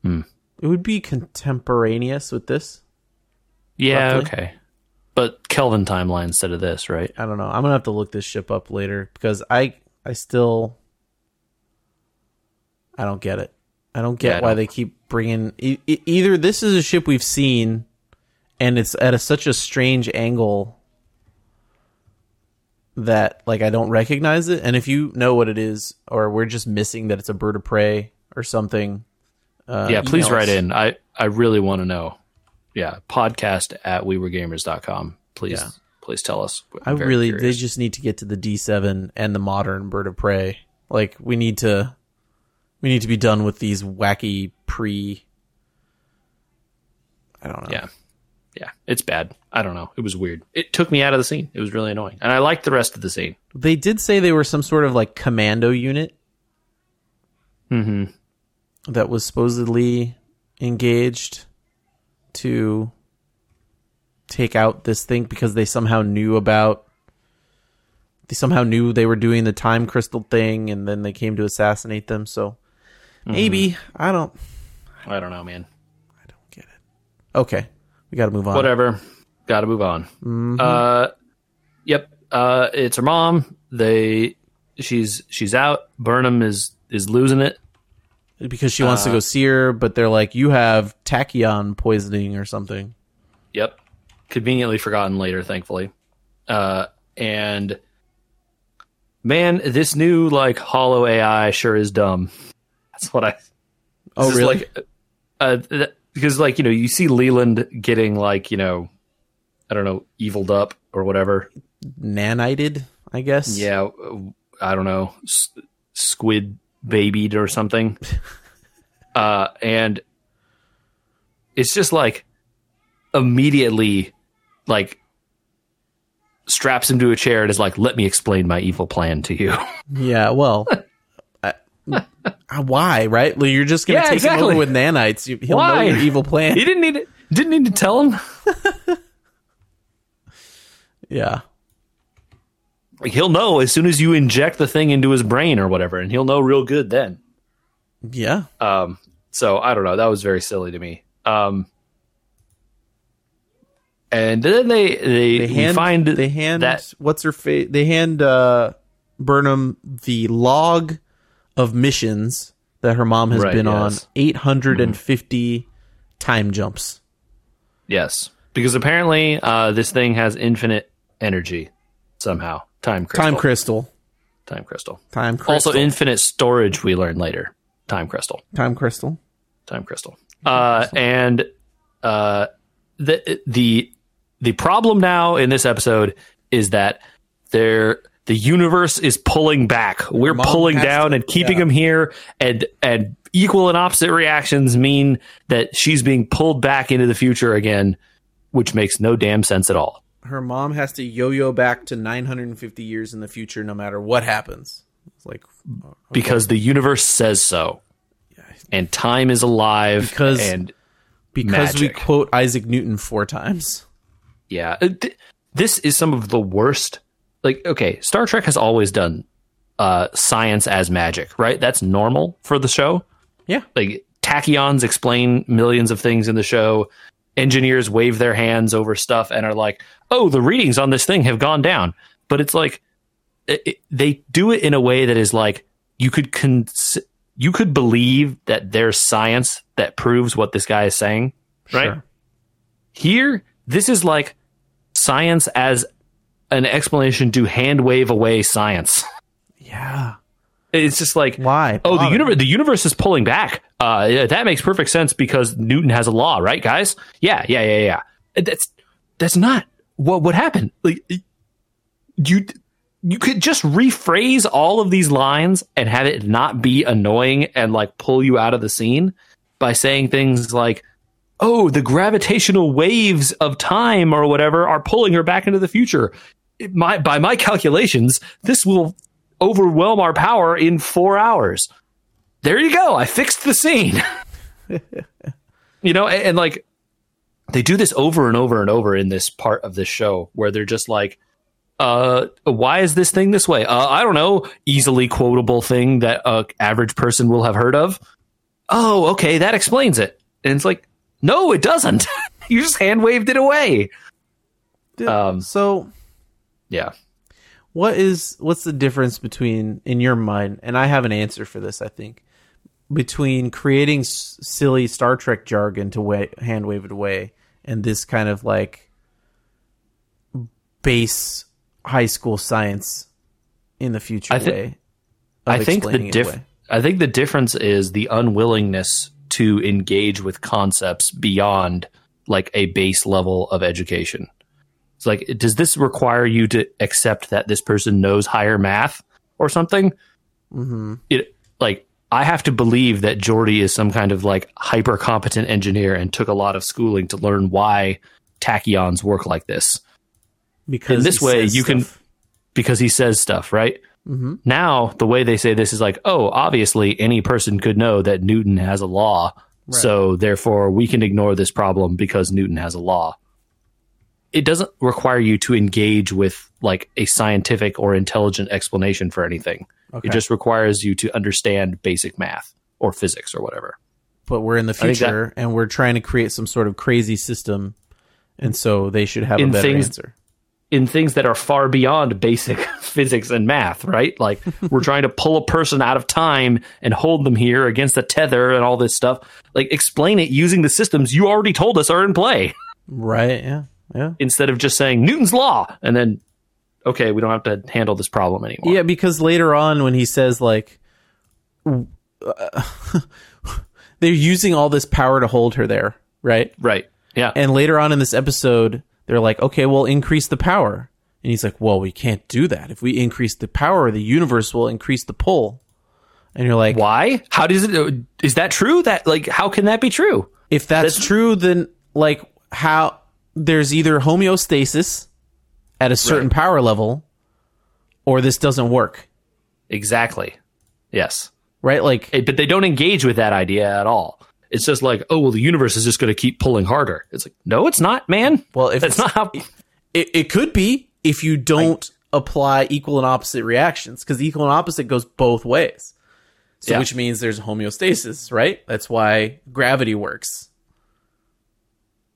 It would be contemporaneous with this. Yeah, Roughly. okay. But Kelvin timeline instead of this, right? I don't know. I'm gonna have to look this ship up later because I I still I don't get it. I don't get Yeah, I why don't- they keep bringing e- either this is a ship we've seen and it's at a, such a strange angle that like I don't recognize it. And if you know what it is, or we're just missing that it's a bird of prey or something, uh, yeah, please write in. I, I really want to know. Yeah, podcast at wewergamers.com. Please, Yeah. please please tell us. I I'm very really curious. they just need to get to the D7 and the modern bird of prey. Like we need to we need to be done with these wacky pre I don't know. Yeah. Yeah, it's bad. I don't know. It was weird. It took me out of the scene. It was really annoying. And I liked the rest of the scene. They did say they were some sort of like commando unit Mm-hmm. that was supposedly engaged to take out this thing because they somehow knew about they somehow knew they were doing the time crystal thing and then they came to assassinate them so maybe I don't I don't know, man. I don't get it. Okay, we got to move on. whatever. Got to move on. Uh, yep. Uh, it's her mom. They, she's she's out. Burnham is is losing it. Because she wants to go see her, but they're like, "You have tachyon poisoning or something." Yep. Conveniently forgotten later, thankfully. Uh, and man, this new like hollow AI sure is dumb. That's what I. Oh, really? Like, uh, th- because like you know you see Leland getting like you know, I don't know, eviled up or whatever. Nanited, I guess. Yeah, uh, I don't know, s- squid babied or something. uh, and it's just like immediately, like straps him to a chair and is like, "Let me explain my evil plan to you." Yeah. Well, I, uh, why? Right? You're just gonna Yeah, take exactly. him over with nanites. He'll Why? know your evil plan. he didn't need it. Didn't need to tell him. yeah. He'll know as soon as you inject the thing into his brain or whatever, and he'll know real good then. Yeah. Um, so I don't know. That was very silly to me. Um, and then they they, They hand find they hand that what's her face they hand uh Burnham the log of missions that her mom has Right, been on yes. 850 time jumps. yes because apparently uh, this thing has infinite energy somehow. Time crystal. Time crystal. Time crystal. Time crystal. Also infinite storage. We learn later. Time crystal. time crystal. Time crystal. Uh, and uh, the the the problem now in this episode is that there the universe is pulling back. We're Mom pulling down to- and keeping yeah. him here, and and equal and opposite reactions mean that she's being pulled back into the future again, which makes no damn sense at all. Her mom has to yo-yo back to 950 years in the future no matter what happens. It's like Because the universe says so, and time is alive. Because- and because we quote Isaac Newton four times. Yeah, uh, this is some of the worst. Like, okay, Star Trek has always done uh, science as magic, right? That's normal for the show. Yeah. Like, tachyons explain millions of things in the show. Engineers wave their hands over stuff and are like, "Oh, the readings on this thing have gone down." But it's like it, it- they do it in a way that is like you could cons- you could believe that there's science that proves what this guy is saying, right? Sure. Here, this is like science as an explanation to hand wave away science. Yeah. It's just like, Why? oh, the universe, the universe is pulling back. Uh, yeah, that makes perfect sense because Newton has a law, right, guys? Yeah, yeah, yeah, yeah. That's that's not what would happen. Like you you could just rephrase all of these lines and have it not be annoying and like pull you out of the scene by saying things like oh the gravitational waves of time or whatever are pulling her back into the future It- my by my calculations this will overwhelm our power in 4 hours. There you go. I fixed the scene. You know and, and like they do this over and over and over in this part of this show where they're just like uh why is this thing this way? Uh, i don't know. Easily quotable thing that a average person will have heard of. Oh okay. That explains it. And it's like no it doesn't. You just hand waved it away. Um, so yeah what is what's the difference between in your mind and i have an answer for this i think between creating s- silly star trek jargon to wa- hand wave it away and this kind of like base high school science in the future I thi- way I think the diff- I think the difference is the unwillingness to engage with concepts beyond like a base level of education. Like, does this require you to accept that this person knows higher math or something? Mm-hmm. It like I have to believe that Geordi is some kind of like hyper competent engineer and took a lot of schooling to learn why tachyons work like this. Because in this way you can because he says stuff right? Now the way they say this is like oh obviously any person could know that newton has a law. So therefore we can ignore this problem because newton has a law it doesn't require you to engage with like a scientific or intelligent explanation for anything Okay. it just requires you to understand basic math or physics or whatever but we're in the think that- future and we're trying to create some sort of crazy system and so they should have a better things- answer in things that are far beyond basic physics and math, right? Like we're trying to pull a person out of time and hold them here against a tether and all this stuff. Like explain it using the systems you already told us are in play right yeah yeah instead of just saying Newton's law and then okay, we don't have to handle this problem anymore. Yeah, because later on when he says like uh, they're using all this power to hold her there, right? Right. Yeah. And later on in this episode, they're like, "Okay, well, increase the power." And he's like, "Well, we can't do that. If we increase the power, the universe will increase the pull." And you're like, Why? How does it is that true? That like how can that be true? if that's, true, then like how there's either homeostasis at a certain power level or this doesn't work, Exactly. Yes. right? Like But they don't engage with that idea at all. It's just like, oh well, the universe is just going to keep pulling harder. It's like, no, it's not, man. Well, if it's- not how. It, it could be if you don't apply equal and opposite reactions because equal and opposite goes both ways. So Yeah. which means there's homeostasis, right? That's why gravity works.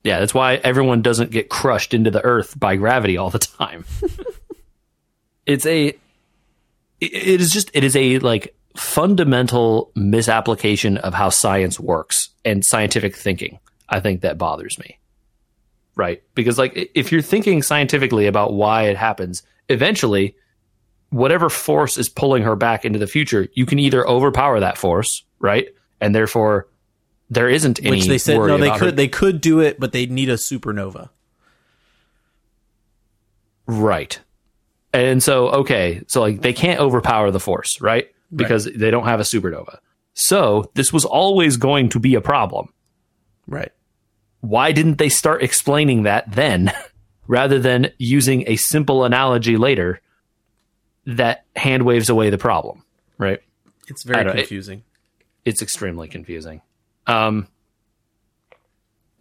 Yeah, that's why everyone doesn't get crushed into the earth by gravity all the time. it's a it- is just it is a like fundamental misapplication of how science works and scientific thinking. I think that bothers me. Right? Because like if you're thinking scientifically about why it happens, eventually whatever force is pulling her back into the future, you can either overpower that force, right? And therefore there isn't any Which they said no, they could they could do it, but they'd need a supernova. Right. And so, okay, so like they can't overpower the force, right? Because they don't have a supernova. So this was always going to be a problem. Right. Why didn't they start explaining that then rather than using a simple analogy later that hand waves away the problem? Right. It's very don't- it- confusing. It's extremely confusing. Um,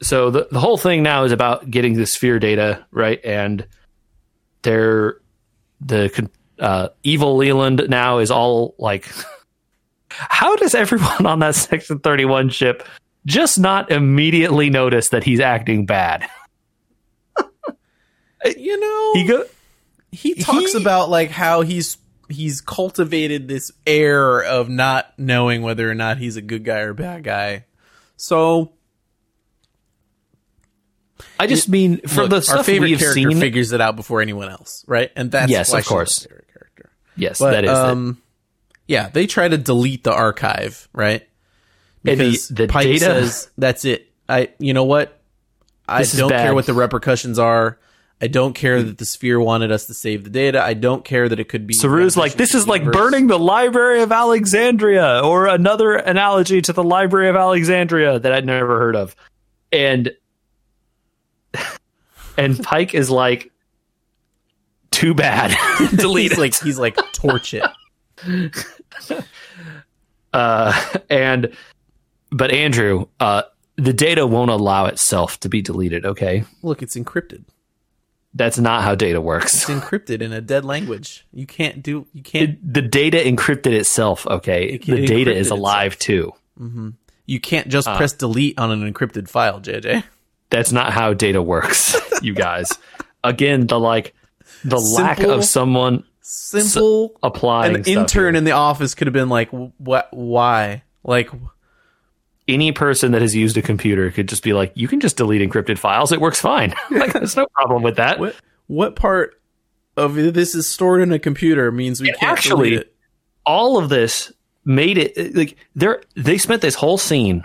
so the the whole thing now is about getting the sphere data right, and they're the uh, evil Leland now is all like, how does everyone on that Section Thirty One ship just not immediately notice that he's acting bad? you know, He go. he talks he- about like how he's he's cultivated this air of not knowing whether or not he's a good guy or bad guy. So I just mean from look, the our stuff favorite we've character seen. figures it out before anyone else, right? And that's Yes, of course. favorite character. yes, But that is. um, yeah, they try to delete the archive, right? And the- Because the Pike data- says that's it. I, you know what? I This don't care what the repercussions are. I don't care that the sphere wanted us to save the data. I don't care that it could be. Saru's like, this is like burning the Library of Alexandria, or another analogy to the Library of Alexandria that I'd never heard of. And and Pike is like, too bad. Delete He's it. like, he's like, torch it. Uh, and but Andrew, uh, the data won't allow itself to be deleted. Okay, Look, it's encrypted. That's not how data works. It's encrypted in a dead language. You can't do. You can't. It- the data encrypted itself. Okay, It the data is alive too. You can't just Uh. press delete on an encrypted file, JJ. That's not how data works, you guys. Again, the like the lack of someone Simple. applying An intern here. in the office could have been like, "What? Why? Like, any person that has used a computer could just be like, you can just delete encrypted files. It works fine. like, there's no problem with that. what? What part of this is stored in a computer means we And can't actually- delete it?" All of this made it like they're they spent this whole scene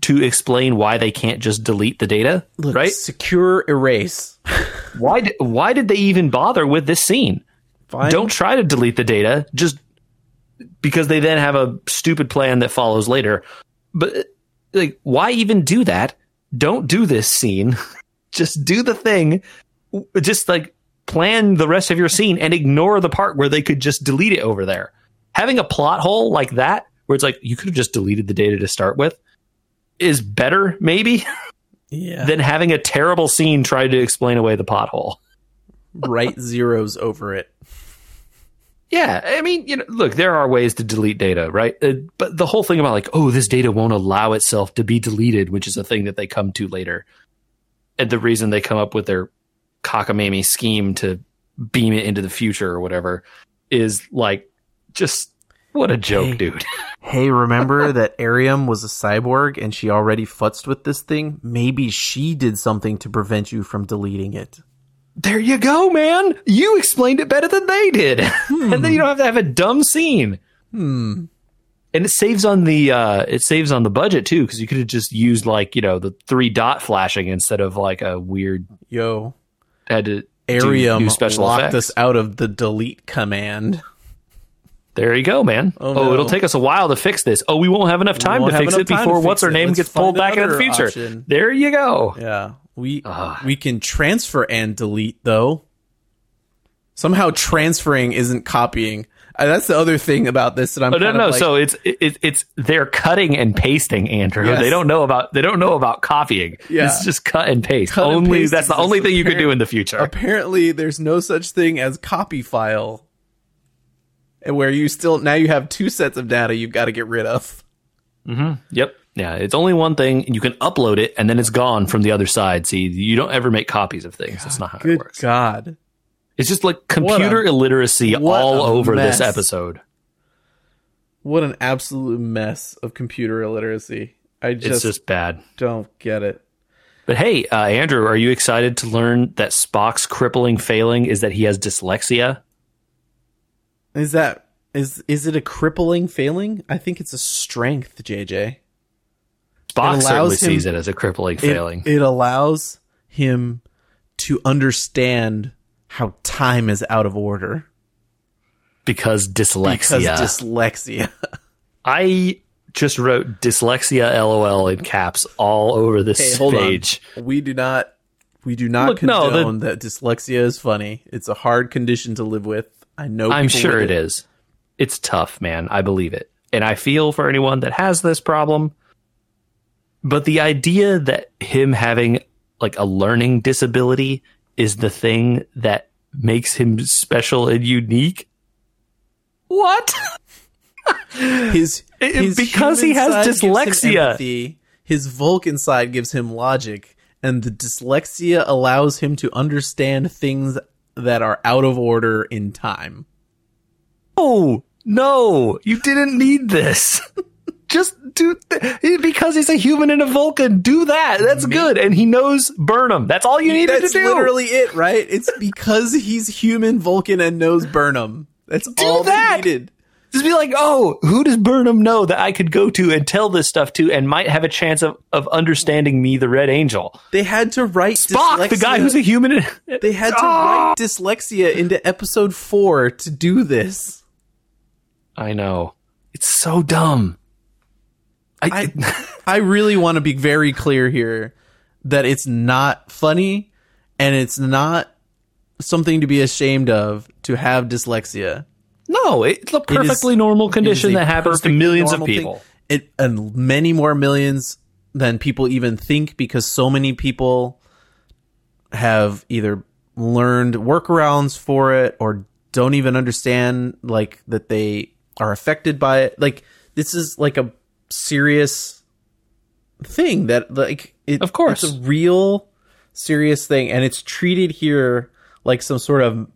to explain why they can't just delete the data, Look, right? Secure erase. Why did why did they even bother with this scene? Fine. Don't try to delete the data just because they then have a stupid plan that follows later. But like why even do that? Don't do this scene. just do the thing. Just like plan the rest of your scene and ignore the part where they could just delete it over there. Having a plot hole like that where it's like you could have just deleted the data to start with is better maybe Yeah. than having a terrible scene try to explain away the pothole. Write zeros over it. Yeah, I mean, you know, look, there are ways to delete data, right? Uh, but the whole thing about like, oh, this data won't allow itself to be deleted, which is a thing that they come to later, and the reason they come up with their cockamamie scheme to beam it into the future or whatever is like, just what a joke, Hey. dude. Hey, remember that Airiam was a cyborg and she already futzed with this thing? Maybe she did something to prevent you from deleting it. There you go, man. You explained it better than they did, and then you don't have to have a dumb scene. Hmm. and it saves on the uh it saves on the budget too because you could have just used like you know the three dot flashing instead of like a weird Yo, had to do Airiam new special locked effects. us out of the delete command. There you go man Oh, oh, no. it'll take us a while to fix this oh we won't have enough time to fix it time before what's her name gets pulled back into the future option. there you go Yeah, we Ugh. we can transfer and delete though. Somehow transferring isn't copying. Uh, That's the other thing about this that I'm. Oh, no, no. like- so it's it, it's they're cutting and pasting, Andrew. Yes. They don't know about they don't know about copying. Yeah. It's just cut and paste. Cut and only paste that's the only thing you could do in the future. apparently there's no such thing as copy file, and where you still now you have two sets of data you've got to get rid of. Yep. Yeah, it's only one thing. You can upload it, and then it's gone from the other side. See, you don't ever make copies of things. That's not how it Good works. God. It's just like computer illiteracy all a over this episode. What an absolute mess of computer illiteracy. I It's just, just bad. don't get it. But hey, uh, Andrew, are you excited to learn that Spock's crippling failing is that he has dyslexia? Is that is is it a crippling failing? I think it's a strength, JJ. Spock certainly him- sees it as a crippling It- failing. It, allows him to understand how time is out of order because dyslexia. because dyslexia. I just wrote dyslexia LOL in caps all over this Hey, hold page. on. We do not we do not Look, no, the- condone that dyslexia is funny. It's a hard condition to live with. I know. I'm sure it is. It's tough, man. I believe it. And I feel for anyone that has this problem. But the idea that him having like a learning disability is the thing that makes him special and unique. What? His, his because he has side gives him dyslexia. empathy, his Vulcan side gives him logic, and the dyslexia allows him to understand things that are out of order in time. Oh, no, you didn't need this. Just do th- because he's a human and a Vulcan. Do that. That's good. And he knows Burnham. That's all you needed That's to do. literally it, right? It's because he's human Vulcan and knows Burnham. That's all that! needed. Just be like, oh, who does Burnham know that I could go to and tell this stuff to, and might have a chance of, of understanding me, the Red Angel. They had to write Spock, the guy who's a human. They had to Ah! write dyslexia into episode four to do this. I know. It's so dumb. I, I I really want to be very clear here that it's not funny and it's not something to be ashamed of to have dyslexia. No, it's a perfectly normal condition It is a that happens to millions of normal thing. people. It and many more millions than people even think because so many people have either learned workarounds for it or don't even understand like that they are affected by it. Like this is like a serious thing that like it, Of course. it's a real serious thing and it's treated here like some sort of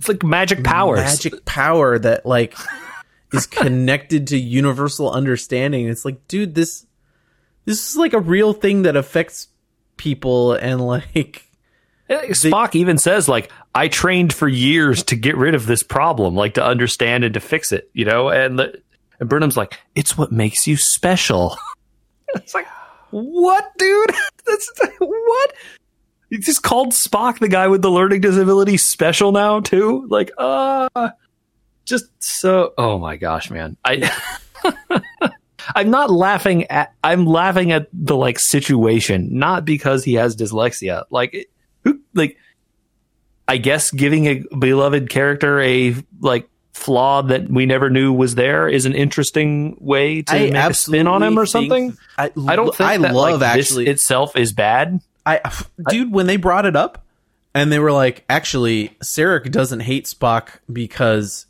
It's like magic powers. magic power that like is connected to universal understanding. It's like, dude, this this is like a real thing that affects people and like Spock even says, like, I trained for years to get rid of this problem, like to understand and to fix it, you know? And, the, and Burnham's like, it's what makes you special. it's like, what, dude? That's what? You just called Spock, the guy with the learning disability, special now, too? Like, uh, just so, oh my gosh, man. I. I'm not laughing at. I'm laughing at the like situation, not because he has dyslexia. Like, who like? I guess giving a beloved character a like flaw that we never knew was there is an interesting way to make a spin on him or something. I, I don't think I that, love like, actually. this itself is bad. I, dude, when they brought it up, and they were like, actually, Sarek doesn't hate Spock because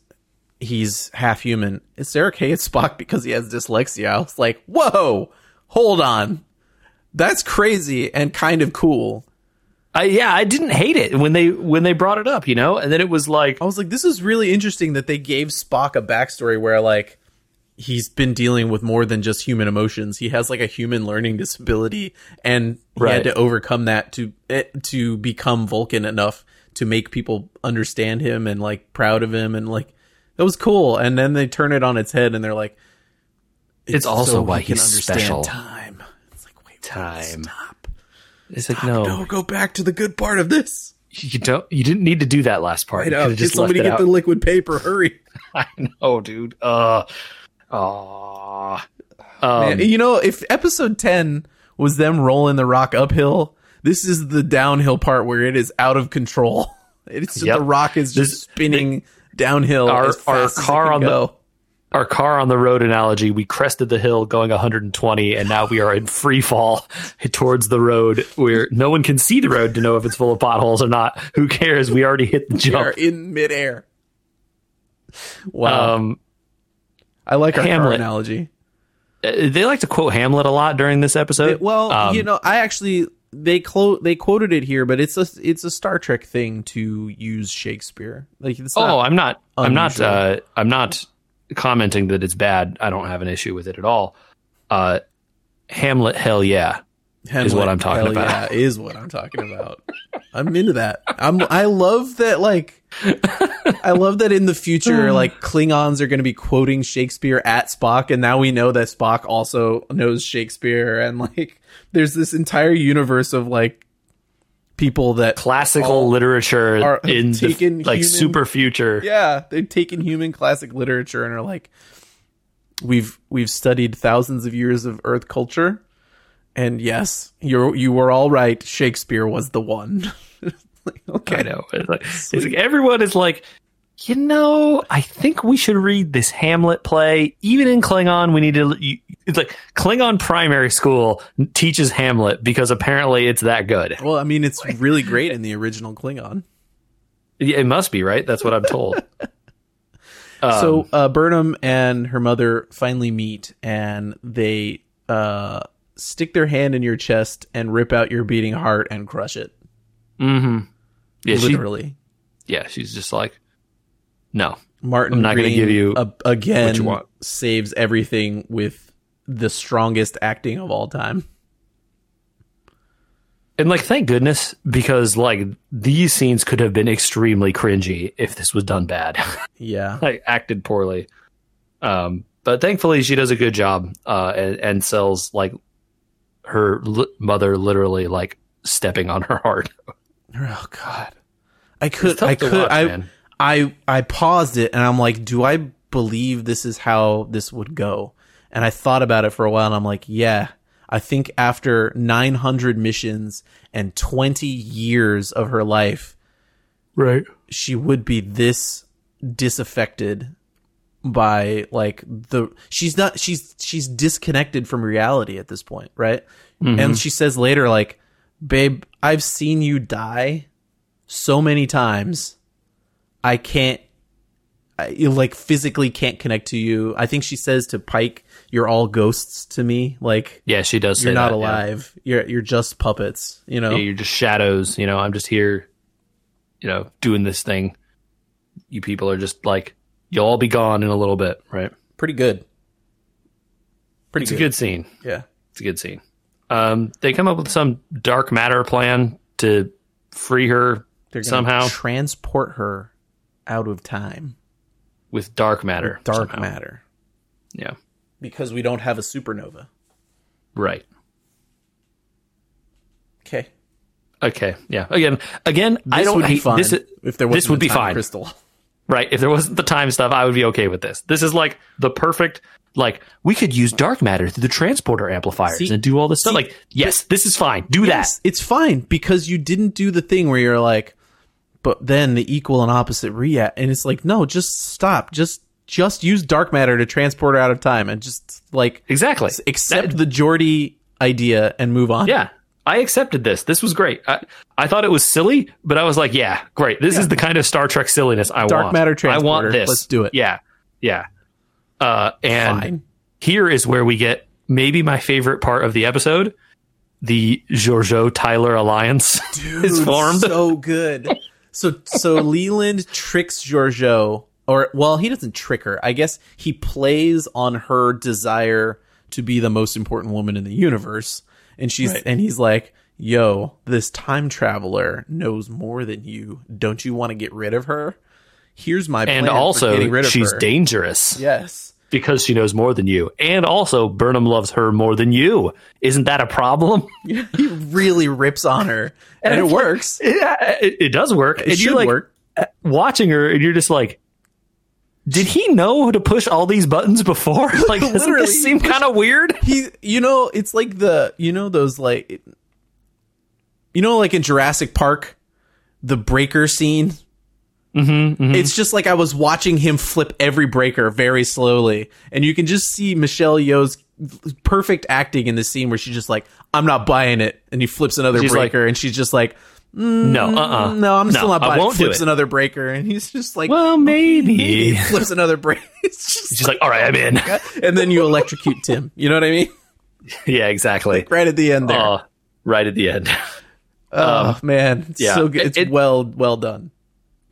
he's half human. Sarek hates Spock because he has dyslexia. I was like, whoa, hold on, that's crazy and kind of cool. I, yeah, I didn't hate it when they when they brought it up, you know, and then it was like, I was like, this is really interesting that they gave Spock a backstory where like he's been dealing with more than just human emotions. He has like a human learning disability, and he Right. had to overcome that to eh, to become Vulcan enough to make people understand him and like proud of him and like that was cool. And then they turn it on its head and they're like, It's also so why he's special. Time. It's like wait, Time. Stop. it's like no, No, go back to the good part of this. you don't, you didn't need to do that last part. I know. just somebody get out. the liquid paper. Hurry. I know, dude. Uh, oh, um, Man, you know, if episode 10 was them rolling the rock uphill, this is the downhill part where it is out of control. It's Yep. the rock is just This- spinning downhill Our- as our fast as it car on the- Our car on the road analogy, we crested the hill going 120, and now we are in free fall towards the road where no one can see the road to know if it's full of potholes or not. Who cares? We already hit the jump. We are in midair. Wow, Um, I like our Hamlet. analogy. uh, they like to quote Hamlet a lot during this episode. It- well, Um, you know, I actually they clo- they quoted it here, but it's a it's a Star Trek thing to use Shakespeare. Like not, Oh, I'm not. I'm not. Uh, I'm not commenting that it's bad. I don't have an issue with it at all. Uh, Hamlet, hell yeah. Is what I'm talking hell about. Yeah, is what I'm talking about. I'm into that. I'm. I love that. Like, I love that in the future, like Klingons are going to be quoting Shakespeare at Spock, and now we know that Spock also knows Shakespeare, and like, there's this entire universe of like people that Classical literature are in the, taken like human- super future. yeah they've taken human classic literature and are like we've we've studied thousands of years of earth culture and yes you're you were all right shakespeare was the one like, okay I know. It's like, it's like everyone is like, you know, I think we should read this Hamlet play. Even in Klingon, we need to. It's like Klingon primary school teaches Hamlet because apparently it's that good. well i mean it's really great in the original klingon It must be right. That's what I'm told. so uh, burnham and her mother finally meet and they uh, stick their hand in your chest and rip out your beating heart and crush it yeah, she, literally yeah, she's just like, no, Martin I'm not gonna Green, give you a- again you want. saves everything with the strongest acting of all time. And like, thank goodness, because like these scenes could have been extremely cringy if this was done bad, Yeah. like acted poorly. Um, but thankfully, she does a good job uh, and, and sells like her li- mother literally like stepping on her heart. Oh God. I could I could watch, I man. I I paused it and I'm like, do I believe this is how this would go? And I thought about it for a while and I'm like, yeah. I think after 900 missions and 20 years of her life, Right. she would be this disaffected by like the she's not she's she's disconnected from reality at this point right and mm-hmm. she says later like babe i've seen you die so many times i can't I like physically can't connect to you i think she says to pike you're all ghosts to me like Yeah, she does. you're say not that, yeah. alive you're you're just puppets you know Yeah, you're just shadows. You know, I'm just here, you know, doing this thing. You people are just like, you'll all be gone in a little bit, right? pretty good pretty good. It's a good. good scene. yeah It's a good scene. Um, they come up with some dark matter plan to free her They're somehow transport her out of time with dark matter. dark somehow. matter Yeah. because we don't have a supernova. Right. Okay, Okay. Yeah. Again, again, I don't would be hate this. is- if there was this would be fine. Crystal. Right. If there wasn't the time stuff, I would be okay with this. This is like the perfect. Like we could use dark matter through the transporter amplifiers See- and do all this stuff. Like, yes, this is fine. Do Yes, it's fine because you didn't do the thing where you're like, but then the equal and opposite react, and it's like, no, just stop, just just use dark matter to transport her out of time, and just like. Exactly. accept the Geordi idea and move on. Yeah. I accepted this. This was great. I, I thought it was silly, but I was like, yeah, great. This is the kind of Star Trek silliness I Dark want. Dark matter I want this. Let's do it. Yeah. Yeah. Uh, and Fine. here is where we get maybe my favorite part of the episode. The Georgiou Tyler alliance is formed. So good. So so Leland tricks Georgiou, or well, he doesn't trick her. I guess he plays on her desire to be the most important woman in the universe, and she's Right. and he's like, "Yo, this time traveler knows more than you. Don't you want to get rid of her? Here's my plan and also, getting rid of she's her." dangerous Yes. because she knows more than you. And also, Burnham loves her more than you. Isn't that a problem? he really rips on her, and, it it's like- works. yeah, it, it does work. It and should like, work. Uh, watching her and you're just like did he know to push all these buttons before? Like doesn't this seem kind of weird? He you know it's like the you know those like you know like in Jurassic Park the breaker scene? Mm-hmm, It's just like I was watching him flip every breaker very slowly, and you can just see Michelle Yeoh's perfect acting in this scene where she's just like, "I'm not buying it," and he flips another She's breaker, and she's just like, No, uh, uh "No, I'm still not I buying." it. won't do Flips it. another breaker, and he's just like, Well, maybe. flips another breaker. It's just like, all right, I'm in. and then you electrocute Tim. You know what I mean? yeah, exactly. Right at the end there. Oh, right at the end. oh man, it's yeah. so good. It's It- well well done.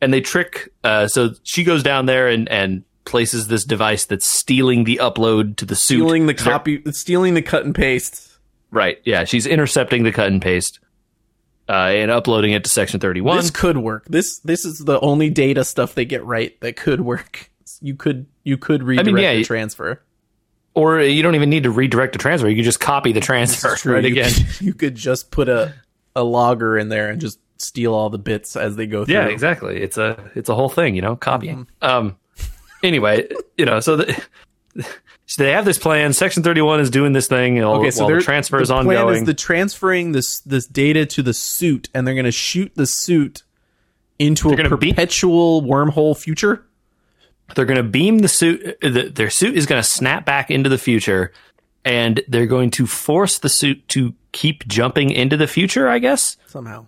and they trick. Uh, so she goes down there and and places this device that's stealing the upload to the suit. Stealing the copy, stealing the cut and paste. Right. Yeah. She's intercepting the cut and paste uh, and uploading it to Section 31. This could work. This this is the only data stuff they get right that could work. You could you could redirect yeah, the transfer. or you don't even need to redirect the transfer. You can just copy the transfer right you again. Could, you could just put a a logger in there and just steal all the bits as they go through. Yeah, exactly. It's a it's a whole thing, you know, copying. Um. Anyway, you know, so the, so they have this plan. Section 31 is doing this thing while, Okay, so while they're- the transfer is the plan is the transferring this this data to the suit, and they're going to shoot the suit into a gonna beam- perpetual wormhole future. they're going to beam the suit. Uh, the, their suit is going to snap back into the future, and they're going to force the suit to keep jumping into the future. I guess. Somehow,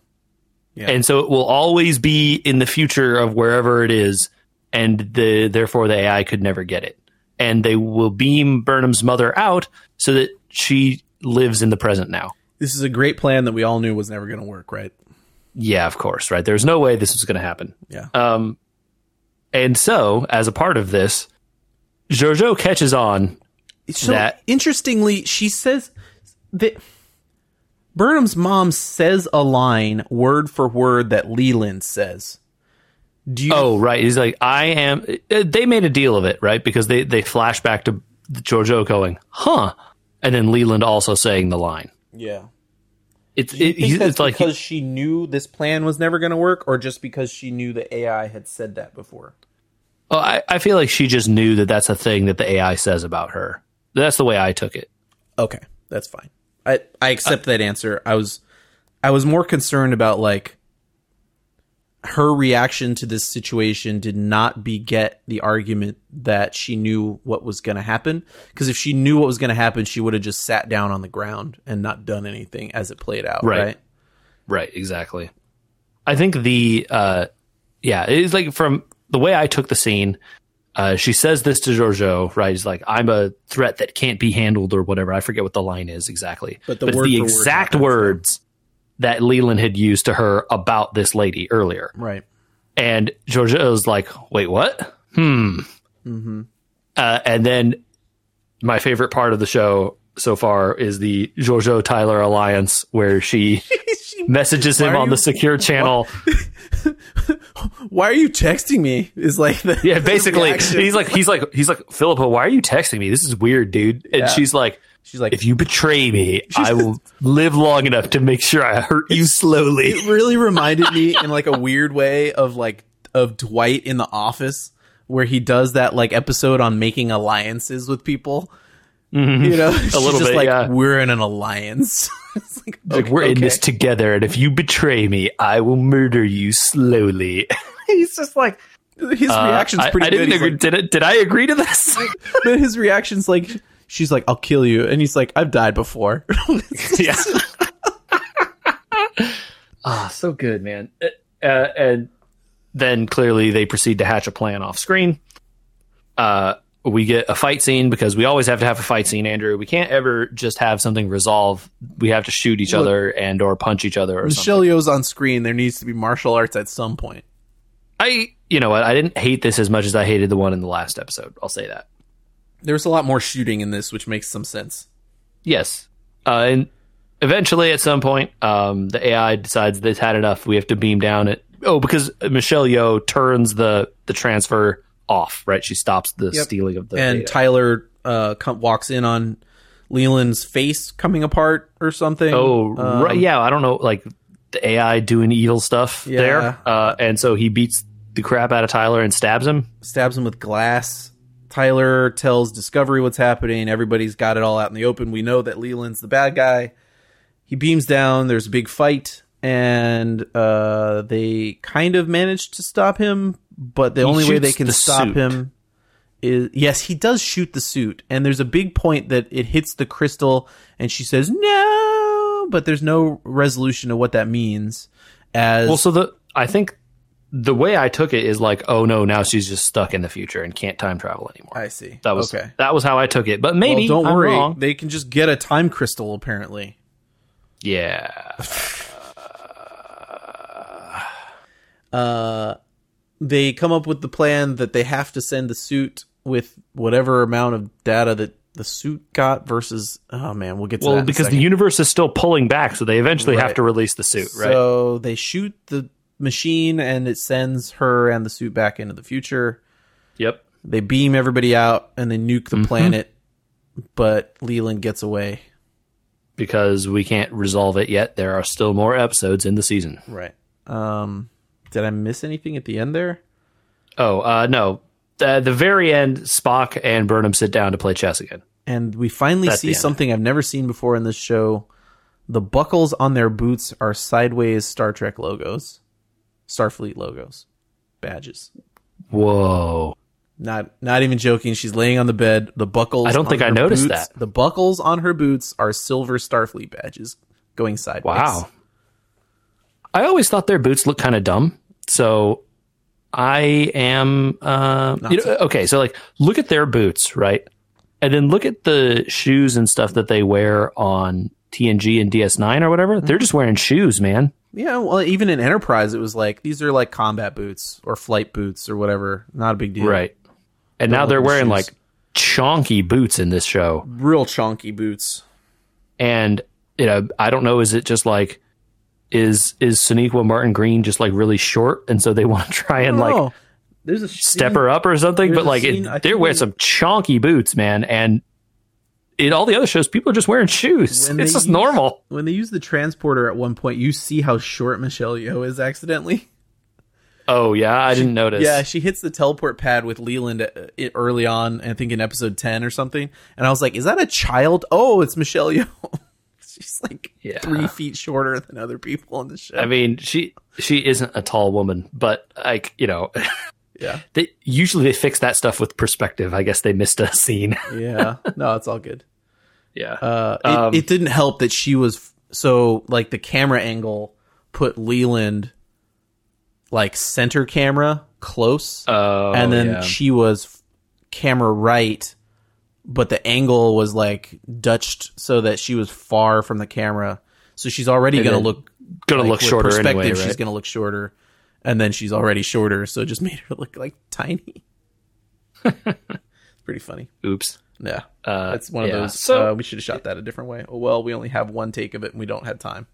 Yeah. and so it will always be in the future of wherever it is, and the therefore the AI could never get it, and they will beam Burnham's mother out so that she lives in the present now. this is a great plan that we all knew was never going to work, right? Yeah, of course, right? There's no way this was going to happen. Yeah. Um, and so as a part of this, Jojo catches on. So that- interestingly, she says that Burnham's mom says a line word for word that Leland says. Do you? Oh, right. He's like, I am. uh, They made a deal of it, right? Because they they flash back to Jojo going, "Huh," and then Leland also saying the line. yeah. It's it, it's like because she knew this plan was never going to work, or just because she knew the AI had said that before? Oh, I, I feel like she just knew that that's a thing that the AI says about her. That's the way I took it. Okay, that's fine. I I accept that answer. I was I was more concerned about like her reaction to this situation did not beget the argument that she knew what was going to happen because if she knew what was going to happen she would have just sat down on the ground and not done anything as it played out Right. right, Right, exactly. I think the uh yeah, it's like from the way I took the scene, uh she says this to Georgiou, right? He's like, I'm a threat that can't be handled or whatever. I forget what the line is exactly. But the word the word exact words that Leland had used to her about this lady earlier. right And Georgiou's like, wait, what? Hmm. Uh, and then my favorite part of the show so far is the Georgiou Tyler alliance where she messages him on the secure channel. why are you texting me is like the Yeah, basically, he's like, he's like, he's like, Philippa, why are you texting me? This is weird, dude. And Yeah. she's like, she's like if you betray me, I will live long enough to make sure I hurt you slowly. it really reminded me in like a weird way of like of Dwight in the office where he does that like episode on making alliances with people. You know, a little just bit, like yeah. we're in an alliance. it's like, Like, we're in this together, and if you betray me, I will murder you slowly. He's just like his reaction's Uh, pretty I, good. didn't agree. like- did, it, did I agree to this? but his reaction's like she's like, "I'll kill you," and he's like, "I've died before." yeah. Ah, so good, man. Uh, and then clearly they proceed to hatch a plan off screen. Uh, we get a fight scene because we always have to have a fight scene, Andrew. We can't ever just have something resolve. We have to shoot each Look, other and or punch each other or something. Michelle Yeoh's on screen. There needs to be martial arts at some point. I, you know what? I didn't hate this as much as I hated the one in the last episode. I'll say that. There's a lot more shooting in this, which makes some sense. Yes. Uh, and eventually, at some point, um, the AI decides that it's had enough. We have to beam down it. Oh, because Michelle Yeoh turns the the transfer off. Right, she stops the Yep. stealing of the and data. Tyler uh, com- walks in on Leland's face coming apart or something. oh, Um, right. Yeah, I don't know. Like the AI doing evil stuff Yeah. there, uh, and so he beats the crap out of Tyler and stabs him. Stabs him with glass. Tyler tells Discovery what's happening. Everybody's got it all out in the open. We know that Leland's the bad guy. He beams down. There's a big fight. and uh, they kind of manage to stop him, but the He only way they can the stop suit. him is yes, he does shoot the suit, and there's a big point that it hits the crystal, and she says no, but there's no resolution of what that means. As Well, so the I think the way I took it is like, oh no, now she's just stuck in the future and can't time travel anymore. I see. That was okay. that was how I took it. But maybe well, don't I'm worry, wrong. they can just get a time crystal. Apparently, Yeah. uh, they come up with the plan that they have to send the suit with whatever amount of data that the suit got versus. Oh man, we'll get to that. Well, in a because the universe is still pulling back, so they eventually Right. have to release the suit, right? So they shoot the machine, and it sends her and the suit back into the future. yep. They beam everybody out, and they nuke Mm-hmm. the planet. But Leland gets away. Because we can't resolve it yet. There are still more episodes in the season. Right. Um, did I miss anything at the end there? Oh, uh, no. At the very end, Spock and Burnham sit down to play chess again. And we finally That's see something I've never seen before in this show. The buckles on their boots are sideways Star Trek logos, Starfleet logos, badges. Whoa. Not not even joking. She's laying on the bed. The buckles. I don't on think I noticed boots- that. The buckles on her boots are silver Starfleet badges going sideways. Wow. I always thought their boots looked kind of dumb. So I am uh you know, okay, so like look at their boots, right? And then look at the shoes and stuff that they wear on TNG and DS9 or whatever. Mm-hmm. They're just wearing shoes, man. Yeah. Well, even in Enterprise, it was like these are like combat boots or flight boots or whatever. Not a big deal. Right. And now they're wearing shoes. like chonky boots in this show. Real chonky boots. And you know, I don't know, is it just like is is Sonequa Martin Green just like really short and so they want to try and like there's a step her up or something. But like scene- it, they're wearing they- some chonky boots, man. And in all the other shows, people are just wearing shoes. When it's just use- normal. when they use the transporter at one point, you see how short Michelle Yeoh is accidentally. Oh yeah, I didn't notice. Yeah, she hits the teleport pad with Leland uh, early on, I think in episode 10 or something. And I was like, is that a child? Oh, it's Michelle Yeoh. She's like Yeah. three feet shorter than other people in the show. I mean, she she isn't a tall woman, but like you know, yeah. they usually they fix that stuff with perspective. I guess they missed a scene. Yeah. No, it's all good. Yeah. Uh, it, Um, it didn't help that she was so like the camera angle put Leland like center camera close. Oh, and then yeah. she was camera right, but the angle was like Dutched so that she was far from the camera. So she's already going to look gonna like, look shorter Perspective, anyway, she's going to look shorter, and then she's already shorter, so it just made her look like tiny. it's pretty funny. Oops. Yeah, Uh, that's one of those. So- uh, we should have shot that a different way. Oh well, we only have one take of it, and we don't have time.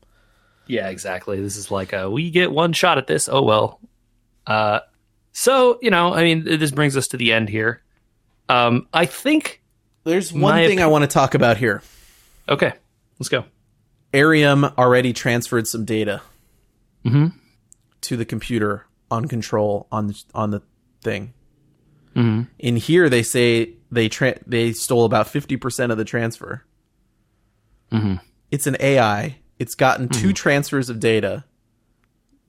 Yeah, exactly. This is like uh we get one shot at this. Oh well. Uh, so you know, I mean, this brings us to the end here. Um, I think. There's one thing I want to talk about here. Okay, let's go. Airiam already transferred some data Mhm. to the computer on control on the, on the thing. Mhm. In here, they say they tra- they stole about fifty percent of the transfer. Mhm. It's an AI. It's gotten Mm-hmm. two transfers of data,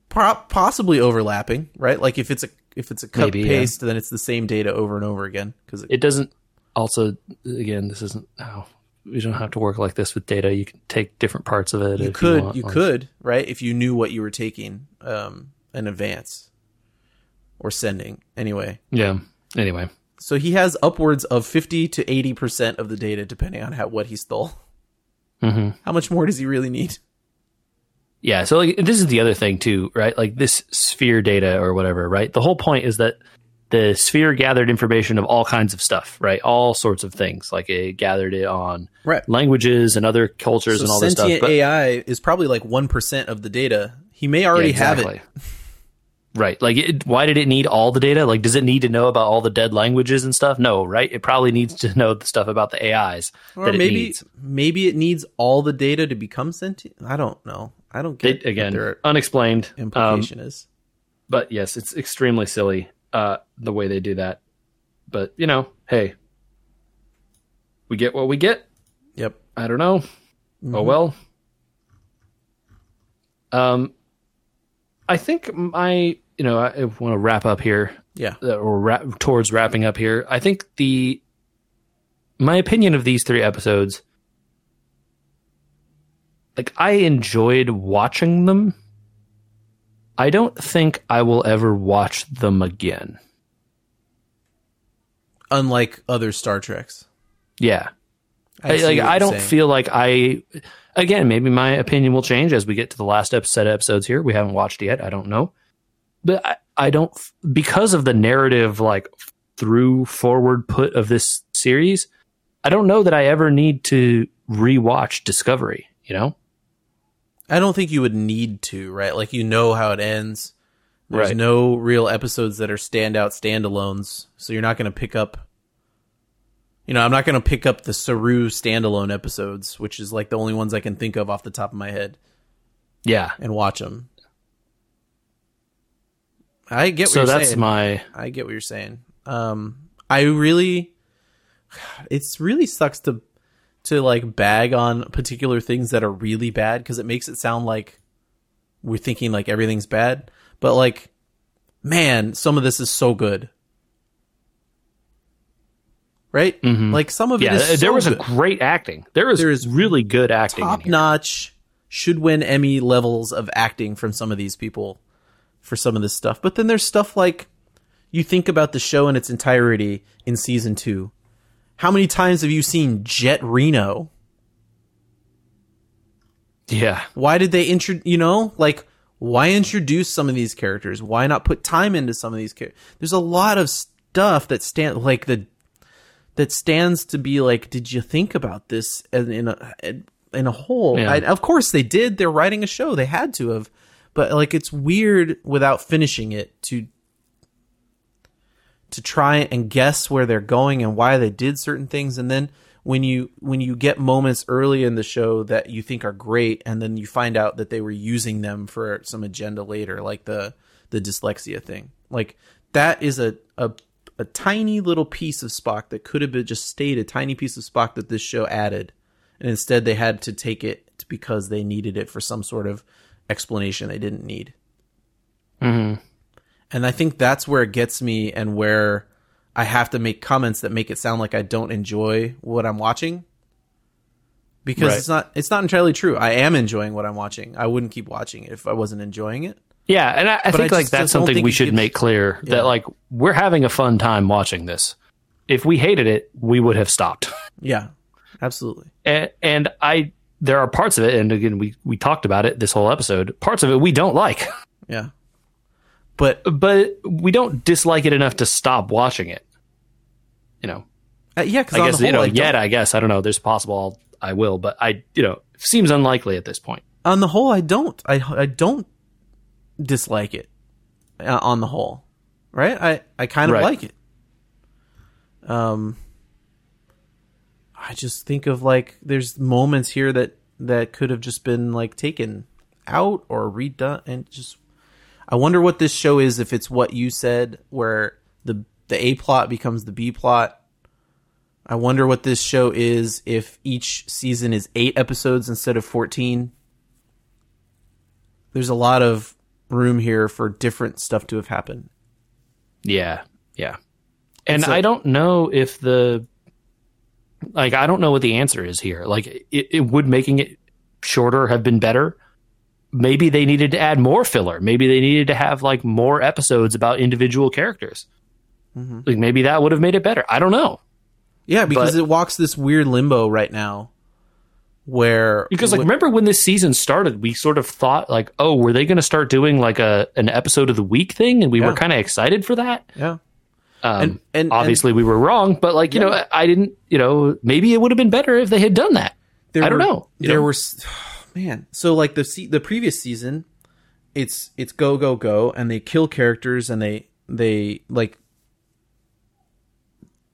po- possibly overlapping, right? Like if it's a if it's a cut Maybe, yeah. paste, then it's the same data over and over again because It doesn't. Also, again, this isn't. Oh, we don't have to work like this with data. You can take different parts of it. you could want, you, like- could right if you knew what you were taking um in advance or sending anyway Yeah. Anyway. So he has upwards of 50 to 80 percent of the data depending on how what he stole hmm how much more does he really need Yeah. So like this is the other thing too, right? Like this sphere data or whatever, right? The whole point is that the sphere gathered information of all kinds of stuff, right? All sorts of things. Like it gathered it on right languages and other cultures so and all this stuff. sentient ai is probably like 1% of the data he may already Yeah, have it exactly. Right. Like, it, why did it need all the data? Like, does it need to know about all the dead languages and stuff? No, right? It probably needs to know the stuff about the AIs or that it maybe needs. maybe it needs all the data to become sentient i don't know i don't get It, again, unexplained. Um, implication is but yes, it's extremely silly uh, the way they do that. But you know, hey, we get what we get. yep I don't know. Mm-hmm. Oh well. Um, I think my, you know, I want to wrap up here, Yeah. uh, or wrap, towards wrapping up here. I think the, my opinion of these three episodes, like I enjoyed watching them. I don't think I will ever watch them again. Unlike other Star Treks. Yeah. I I, like I don't saying. feel like I again maybe my opinion will change as we get to the last set of episodes here we haven't watched yet I don't know but I, I don't because of the narrative like through forward put of this series I don't know that I ever need to rewatch Discovery you know I don't think you would need to, right? Like you know how it ends. There's Right. no real episodes that are standout standalones, so you're not going to pick up. You know, I'm not going to pick up the Saru standalone episodes, which is like the only ones I can think of off the top of my head, yeah and watch them. I get what so you're that's saying. my I get what you're saying. Um, I really, it's really sucks to to like bag on particular things that are really bad because it makes it sound like we're thinking like everything's bad, but like, man, some of this is so good, right? Like some of Mm-hmm. yeah it is there so was a great acting there was There is really good acting Top notch should win Emmy levels of acting from some of these people for some of this stuff. But then there's stuff like you think about the show in its entirety in season two. How many times have you seen Jet Reno? yeah Why did they intro? You know, like why introduce some of these characters? Why not put time into some of these characters? There's a lot of stuff that stand like the that stands to be like, did you think about this in in a in a whole? Yeah. I, of course they did. They're writing a show. They had to have, but like it's weird without finishing it to to try and guess where they're going and why they did certain things. And then when you when you get moments early in the show that you think are great and then you find out that they were using them for some agenda later like the the dyslexia thing like that is a a, a tiny little piece of spock that could have been just stayed a tiny piece of spock that this show added. And instead they had to take it because they needed it for some sort of explanation they didn't need mm-hmm. and I think that's where it gets me and where I have to make comments that make it sound like I don't enjoy what I'm watching. Because Right. it's not it's not entirely true. I am enjoying what I'm watching. I wouldn't keep watching it if I wasn't enjoying it. Yeah, and I, I think I like just- that's just something we should make clear Yeah. that like we're having a fun time watching this. If we hated it, we would have stopped. Yeah. Absolutely. and, and I there are parts of it, and again we we talked about it this whole episode. Parts of it we don't like, Yeah. But but we don't dislike it enough to stop watching it. You know, uh, yeah, cuz I on guess the whole, you know I yet I guess I don't know. There's possible I'll, I will, but I you know seems unlikely at this point. on the whole I don't I I don't dislike it. Uh, on the whole. Right? I I kind of Right. like it. Um I just think of like there's moments here that that could have just been like taken out or redone and just I wonder what this show is if it's what you said where the the A plot becomes the B plot. I wonder what this show is if each season is 8 episodes instead of 14. There's a lot of room here for different stuff to have happened. Yeah, yeah. And a- I don't know if the like I don't know what the answer is here. Like it, it would making it shorter have been better. Maybe they needed to add more filler. Maybe they needed to have like more episodes about individual characters. Mm-hmm. Like maybe that would have made it better. I don't know. Yeah, because But- it walks this weird limbo right now where Because like wh- remember when this season started, we sort of thought like, oh, were they going to start doing like a an episode of the week thing, and we Yeah. were kind of excited for that. yeah. Um, And- and- obviously we were wrong, but like you Yeah. know, I didn't. You know, maybe it would have been better if they had done that. I don't were- know. There know? were man. So like the se- the previous season, it's it's go go go, and they kill characters, and they they like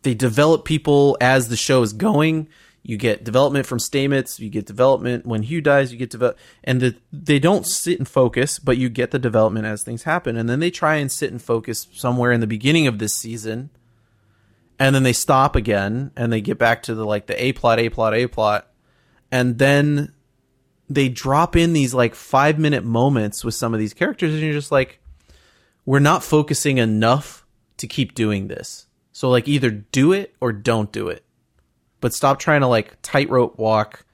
they develop people as the show is going. You get development from Stamets. You get development when Hugh dies. You get develop, and the, they don't sit and focus, but you get the development as things happen. And then they try and sit and focus somewhere in the beginning of this season, and then they stop again, and they get back to the like the a plot, a plot, a plot, and then they drop in these like five minute moments with some of these characters, and you're just like, we're not focusing enough to keep doing this. So like either do it or don't do it. But stop trying to like tightrope walk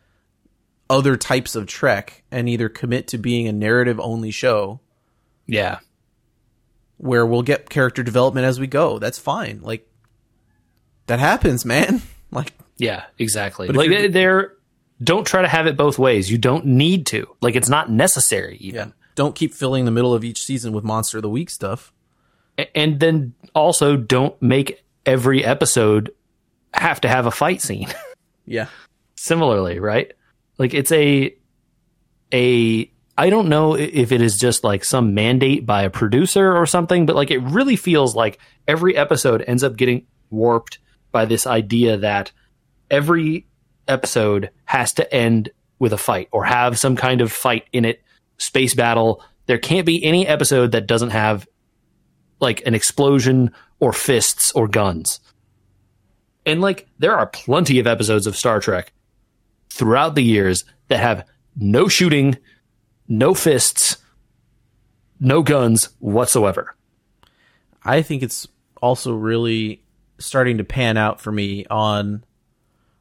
other types of Trek and either commit to being a narrative only show Yeah. where we'll get character development as we go. That's fine. Like that happens, man. Like Yeah, exactly. Like they're don't try to have it both ways. You don't need to. Like it's not necessary even. yeah, don't keep filling the middle of each season with monster of the week stuff. And then also don't make every episode have to have a fight scene. Yeah. Similarly, right? Like it's a a I don't know if it is just like some mandate by a producer or something, but like it really feels like every episode ends up getting warped by this idea that every episode has to end with a fight or have some kind of fight in it, space battle. There can't be any episode that doesn't have like an explosion or fists or guns. And like there are plenty of episodes of Star Trek throughout the years that have no shooting, no fists, no guns whatsoever. I think it's also really starting to pan out for me on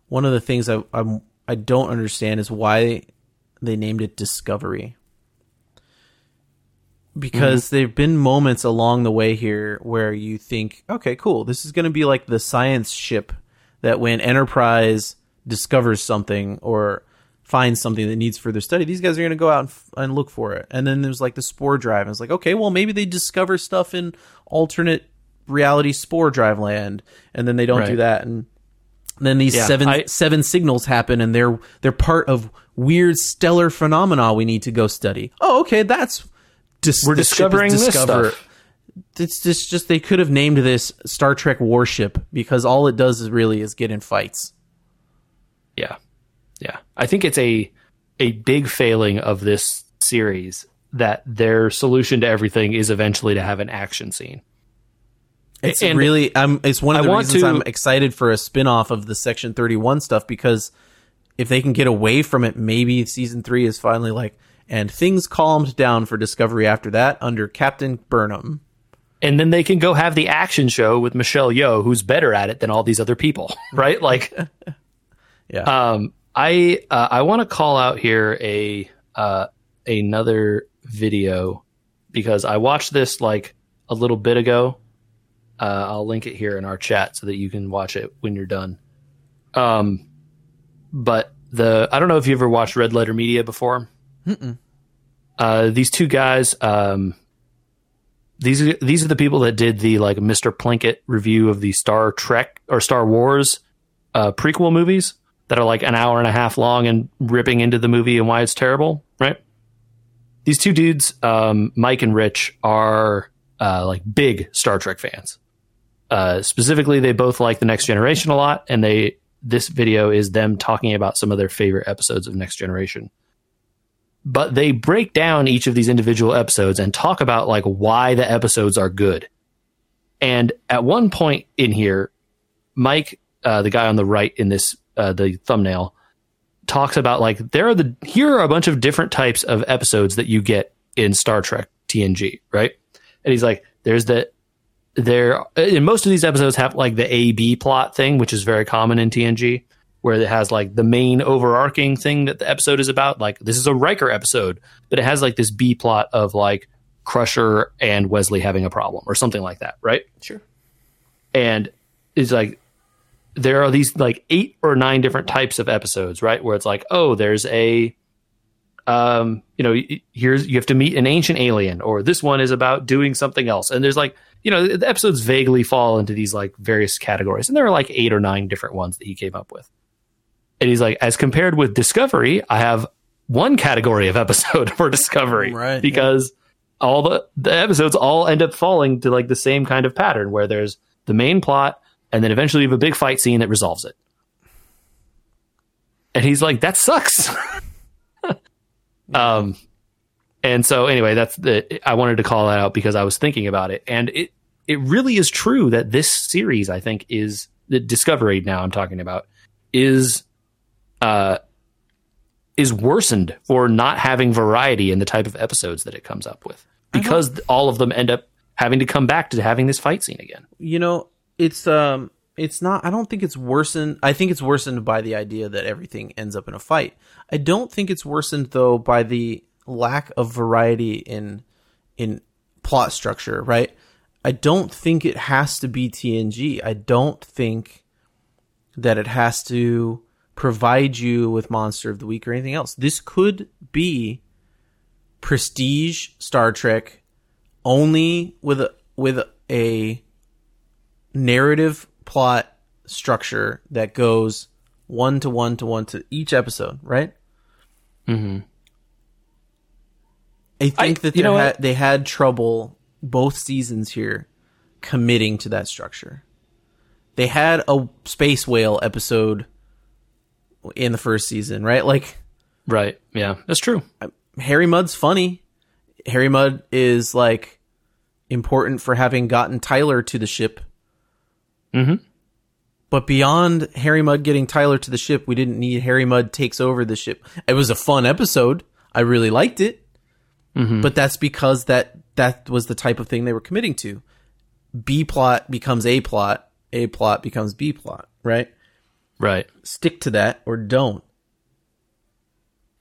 one of the things I I'm I don't understand is why they named it Discovery. Because mm-hmm. there've been moments along the way here where you think, okay, cool, this is going to be like the science ship that when Enterprise discovers something or finds something that needs further study, these guys are going to go out and, f- and look for it. And then there's like the spore drive, and it's like, okay, well, maybe they discover stuff in alternate reality spore drive land, and then they don't do that, and then these Yeah, seven I- seven signals happen, and they're they're part of weird stellar phenomena we need to go study. Oh, okay, that's dis- We're the ship is discovering this Discover- stuff. It's just just they could have named this Star Trek Warship because all it does is really is get in fights. Yeah. Yeah. I think it's a a big failing of this series that their solution to everything is eventually to have an action scene. It's And really um it's one of the want reasons to- I'm excited for a spin-off of the Section 31 stuff because if they can get away from it maybe season 3 is finally like and things calmed down for Discovery after that under Captain Burnham. And then they can go have the action show with Michelle Yeoh, who's better at it than all these other people, right? Like, Yeah. um, I uh, I want to call out here a uh, another video because I watched this like a little bit ago. Uh, I'll link it here in our chat so that you can watch it when you're done. Um, but the I don't know if you ever watched Red Letter Media before. Uh, these two guys, um, these are, these are the people that did the like Mr. Plinkett review of the Star Trek or Star Wars uh, prequel movies that are like an hour and a half long and ripping into the movie and why it's terrible, right? These two dudes, um, Mike and Rich, are uh, like big Star Trek fans. Uh, specifically, they both like the Next Generation a lot, and they this video is them talking about some of their favorite episodes of Next Generation. But they break down each of these individual episodes and talk about like why the episodes are good. And at one point in here, Mike, uh, the guy on the right in this uh, the thumbnail, talks about like there are the here are a bunch of different types of episodes that you get in Star Trek TNG, right? And he's like, there's the there and most of these episodes have like the A B plot thing, which is very common in TNG, where it has like the main overarching thing that the episode is about. Like this is a Riker episode, but it has like this B plot of like Crusher and Wesley having a problem or something like that, right? Sure. and it's like there are these like eight or nine different types of episodes right where it's like oh there's a um you know here's you have to meet an ancient alien or this one is about doing something else and there's like you know the episodes vaguely fall into these like various categories and there are like eight or nine different ones that he came up with and he's like as compared with discovery i have one category of episode for discovery Right, because all the the episodes all end up falling to like the same kind of pattern where there's the main plot and then eventually you have a big fight scene that resolves it. And he's like, that sucks. um and so anyway, that's the I wanted to call that out because I was thinking about it. And it it really is true that this series, I think, is the Discovery now I'm talking about, is uh is worsened for not having variety in the type of episodes that it comes up with because all of them end up having to come back to having this fight scene again. You know, it's um it's not I don't think it's worsened. I think it's worsened by the idea that everything ends up in a fight. I don't think it's worsened though by the lack of variety in in plot structure, right? I don't think it has to be TNG. I don't think that it has to provide you with Monster of the Week or anything else. This could be prestige Star Trek only with a with a narrative plot structure that goes one to one to one to each episode, right? Mm-hmm. I think I- that you they know had, they had trouble both seasons here committing to that structure. They had a space whale episode in the first season, right? Like Right. Yeah, that's true. Harry Mudd's funny. Harry Mudd is like important for having gotten Tyler to the ship. Mhm. But beyond Harry Mudd getting Tyler to the ship, we didn't need Harry Mudd takes over the ship. It was a fun episode. I really liked it. But that's because that that was the type of thing they were committing to. B plot becomes A plot, A plot becomes B plot, right? Right. Stick to that or don't.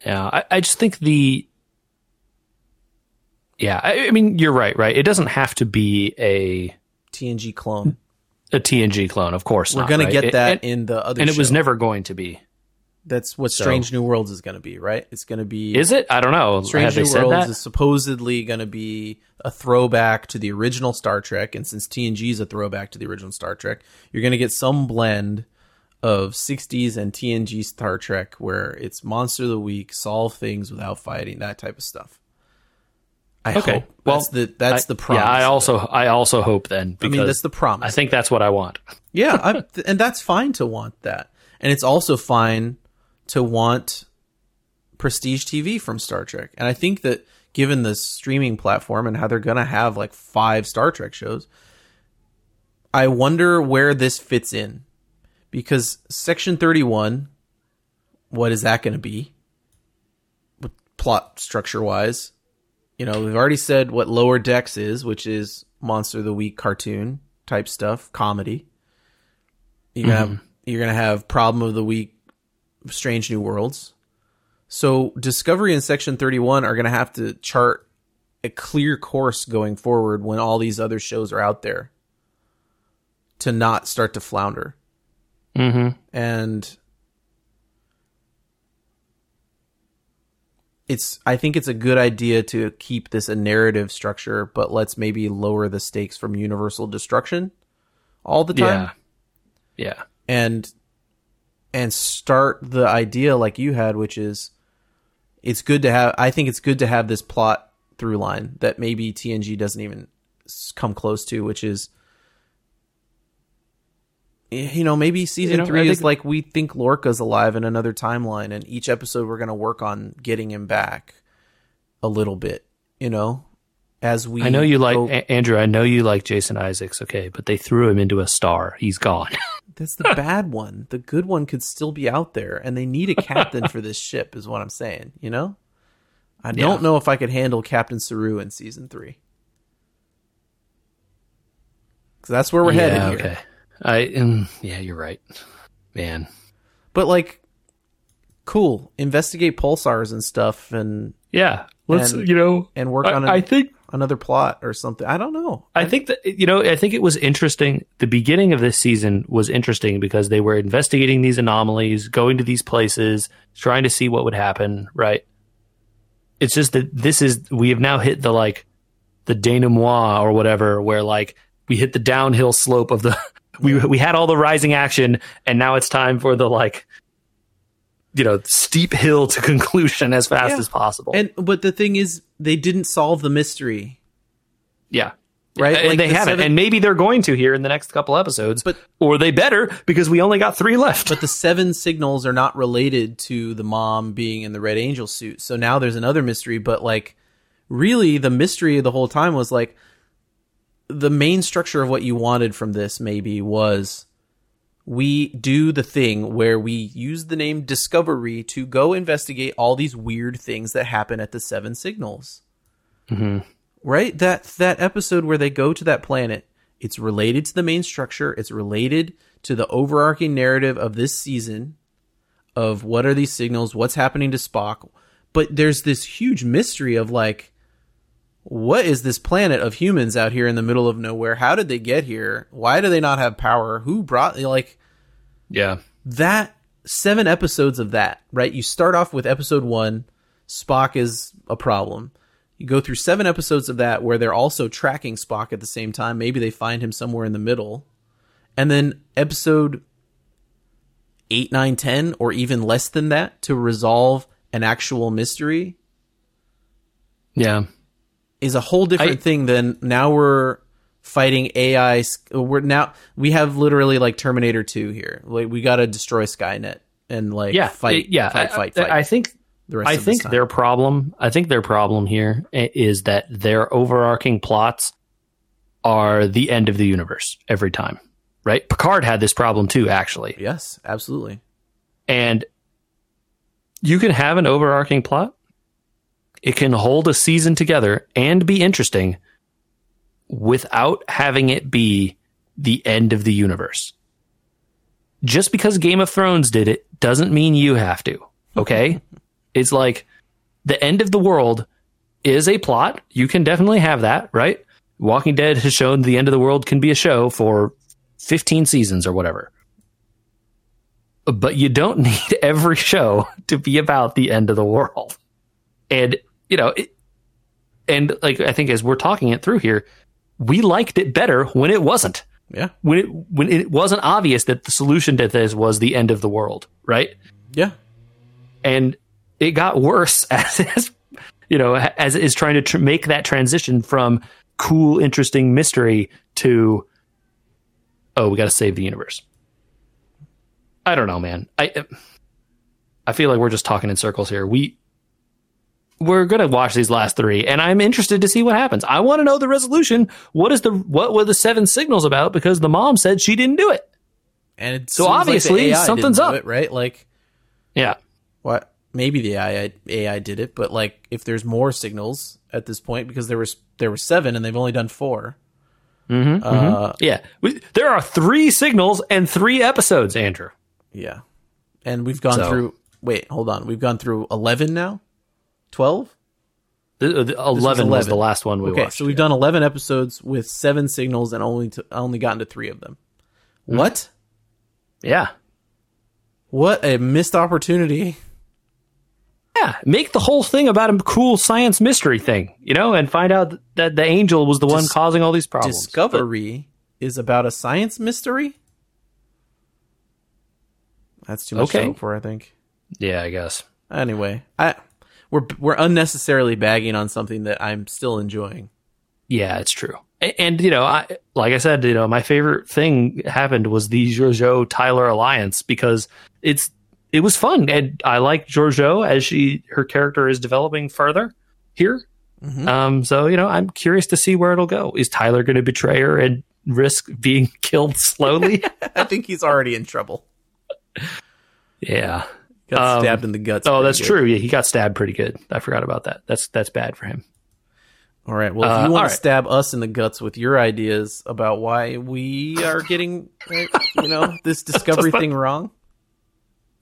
Yeah, I, I just think the. Yeah, I, I mean, you're right, right? It doesn't have to be a TNG clone. a TNG clone, of course. We're gonna right? get It- that in the other and it was never going to be. That's what Strange New Worlds is going to be, right? It's going to be Is it? I don't know. Strange New Worlds is supposedly going to be a throwback to the original Star Trek, and since TNG is a throwback to the original Star Trek, you're going to get some blend of 60s and TNG Star Trek where it's monster of the week, solve things without fighting, that type of stuff. I Okay. hope Well, that's the that's I- the promise. Yeah, I also I also hope then I mean that's the promise. I think that's what I want. Yeah, I, and that's fine to want that, and it's also fine to want prestige TV from Star Trek. And I think that given the streaming platform and how they're gonna have like five Star Trek shows, I wonder where this fits in because Section Thirty One, what is that going to be? Plot structure wise, you know, we've already said what Lower Decks is, which is Monster of the Week cartoon type stuff, comedy. You're gonna have mm-hmm. you're gonna have Problem of the Week, Strange New Worlds. So Discovery and Section Thirty One are gonna have to chart a clear course going forward when all these other shows are out there to not start to flounder. Mm-hmm. And it's I think it's a good idea to keep this a narrative structure, but let's maybe lower the stakes from universal destruction all the time Yeah. Yeah. and and start the idea like you had which is it's good to have i think it's good to have this plot through line that maybe tng doesn't even come close to which is Eh, you know maybe season You know, three is like we think lorca's alive in another timeline and each episode we're going to work on getting him back a little bit you know as we I know you like A- Andrew. I know you like Jason Isaacs. Okay, but they threw him into a star. He's gone. That's the bad one. The good one could still be out there, and they need a captain for this ship, is what I'm saying. You know, I don't know if I could handle Captain Saru in season three. So that's where we're headed here. Okay. I. Um, yeah, you're right, man. But like, cool. Investigate pulsars and stuff, and Yeah. Let's. And- you know. and work I, on I think. another plot or something. I don't know. I think that you know. I think it was interesting. The beginning of this season was interesting because they were investigating these anomalies, going to these places, trying to see what would happen. Right. It's just that this is we have now hit the like the denouement or whatever, where like we hit the downhill slope of the we we had all the rising action, and now it's time for the like you know steep hill to conclusion as fast Yeah. as possible. And but the thing is, they didn't solve the mystery, yeah. right? and Like, they the haven't, seven- and maybe they're going to here in the next couple episodes. But- or they better because we only got three left. But the seven signals are not related to the mom being in the Red Angel suit. So now there's another mystery, but like really the mystery the whole time was like the main structure of what you wanted from this maybe was we do the thing where we use the name Discovery to go investigate all these weird things that happen at the Seven Signals. Mhm. Right? That that episode where they go to that planet, it's related to the main structure. It's related to the overarching narrative of this season of what are these signals, what's happening to Spock. But there's this huge mystery of like, what is this planet of humans out here in the middle of nowhere? How did they get here? Why do they not have power? Who brought like Yeah. that seven episodes of that, right? You start off with episode one, Spock is a problem. You go through seven episodes of that where they're also tracking Spock at the same time. Maybe they find him somewhere in the middle. And then episode eight, nine, ten, or even less than that to resolve an actual mystery Yeah. Is a whole different I- thing than now we're fighting AI. We're now we have literally like Terminator Two here. Like we got to destroy Skynet and like Yeah. fight, yeah. fight, I, fight, I- fight. I think the rest I think their problem. I think their problem here is that their overarching plots are the end of the universe every time. Right? Picard had this problem too, actually. yes, absolutely. And you can have an overarching plot. It can hold a season together and be interesting without having it be the end of the universe. Just because Game of Thrones did it doesn't mean you have to. Okay? it's like the end of the world is a plot. You can definitely have that, right? Walking Dead has shown the end of the world can be a show for 15 seasons or whatever but you don't need every show to be about the end of the world. And, you know, it, and like I think as we're talking it through here, we liked it better when it wasn't. Yeah, When it when it wasn't obvious that the solution to this was the end of the world, right? yeah, And it got worse as, as you know, as it is trying to tr- make that transition from cool, interesting mystery to oh, we got to save the universe. I don't know, man. I I feel like we're just talking in circles here. We we're gonna watch these last three, and I'm interested to see what happens. I want to know the resolution. What is the what were the seven signals about? Because the mom said she didn't do it. and it So seems like obviously something's up. it, right? Like Yeah, what? Maybe the AI AI did it, but like if there's more signals at this point because there was there were seven and they've only done 4 Mm-hmm, Uh, yeah. We, there are three signals and three episodes, Andrew. Yeah, and we've gone So- through. Wait, hold on. We've gone through eleven now. Twelve. The, the, Eleven was the last one we Okay, watched. so we've done 11 episodes with seven signals and only to, only gotten to three of them. Hmm. What? yeah, What a missed opportunity. yeah. Make the whole thing about a cool science mystery thing, you know, and find out that the angel was the one causing all these problems. Discovery is about a science mystery. That's too much Okay. to hope for, I think. Yeah, I guess. Anyway, I we're we're unnecessarily bagging on something that I'm still enjoying. Yeah, it's true. A- And, you know, I like I said, you know, my favorite thing happened was the Georgiou Tyler alliance because it's it was fun and I like Georgiou as she her character is developing further here. Mhm. Um, so you know, I'm curious to see where it'll go. Is Tyler going to betray her and risk being killed slowly? I think he's already in trouble. yeah. Got Um, stabbed in the guts. Oh, that's good. true. Yeah, he got stabbed pretty good. I forgot about that. That's that's bad for him. All right. Well, if Uh, you all want right. to stab us in the guts with your ideas about why we are getting, uh, you know, this discovery thing wrong,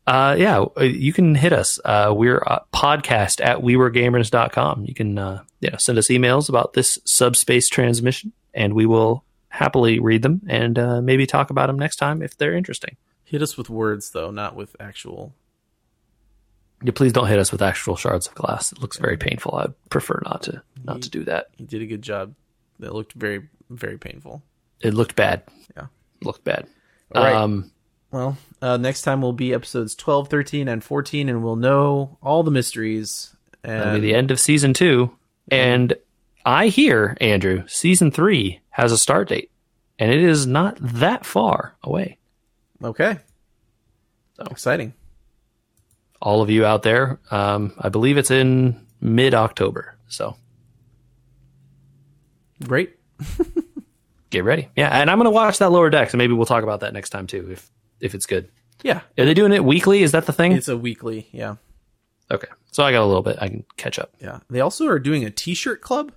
Uh, yeah, uh, you can hit us. Uh, we're uh, podcast at wewergamers.com. You can uh, yeah, send us emails about this subspace transmission, and we will happily read them and uh, maybe talk about them next time if they're interesting. hit us with words though, not with actual. Yeah, please don't hit us with actual shards of glass. It looks very painful. I'd prefer not to not to do that. You did a good job. That looked very, very painful. It looked bad. Yeah. looked bad. All right. Um, Well, uh, next time will be episodes 12, 13, and 14, and we'll know all the mysteries. That'll be the end of season two. And I hear, Andrew, season three has a start date, and it is not that far away. okay, So. exciting. All of you out there, um, I believe it's in mid October. So Great. get ready. Yeah, and I'm going to watch that lower deck, so maybe we'll talk about that next time too, if if it's good. Yeah, Are they doing it weekly? Is that the thing? it's a weekly. Yeah, okay, so I got a little bit. I can catch up. yeah. They also are doing a T-shirt club.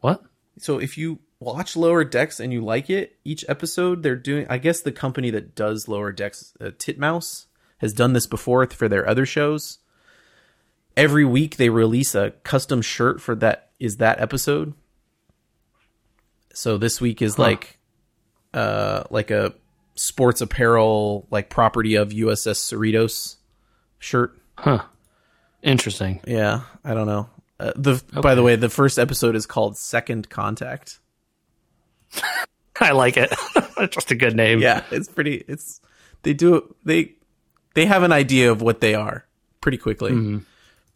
What? So if you watch Lower Decks and you like it, each episode they're doing. I guess the company that does Lower Decks, uh, Titmouse, has done this before for their other shows. Every week they release a custom shirt for that is that episode. So this week is like, uh, like a sports apparel like property of USS Cerritos shirt. Huh. Interesting. Yeah, I don't know. Uh, the by the way, the first episode is called Second Contact. I like it. Just a good name. Yeah, it's pretty. It's they do. They they have an idea of what they are pretty quickly. Mm-hmm.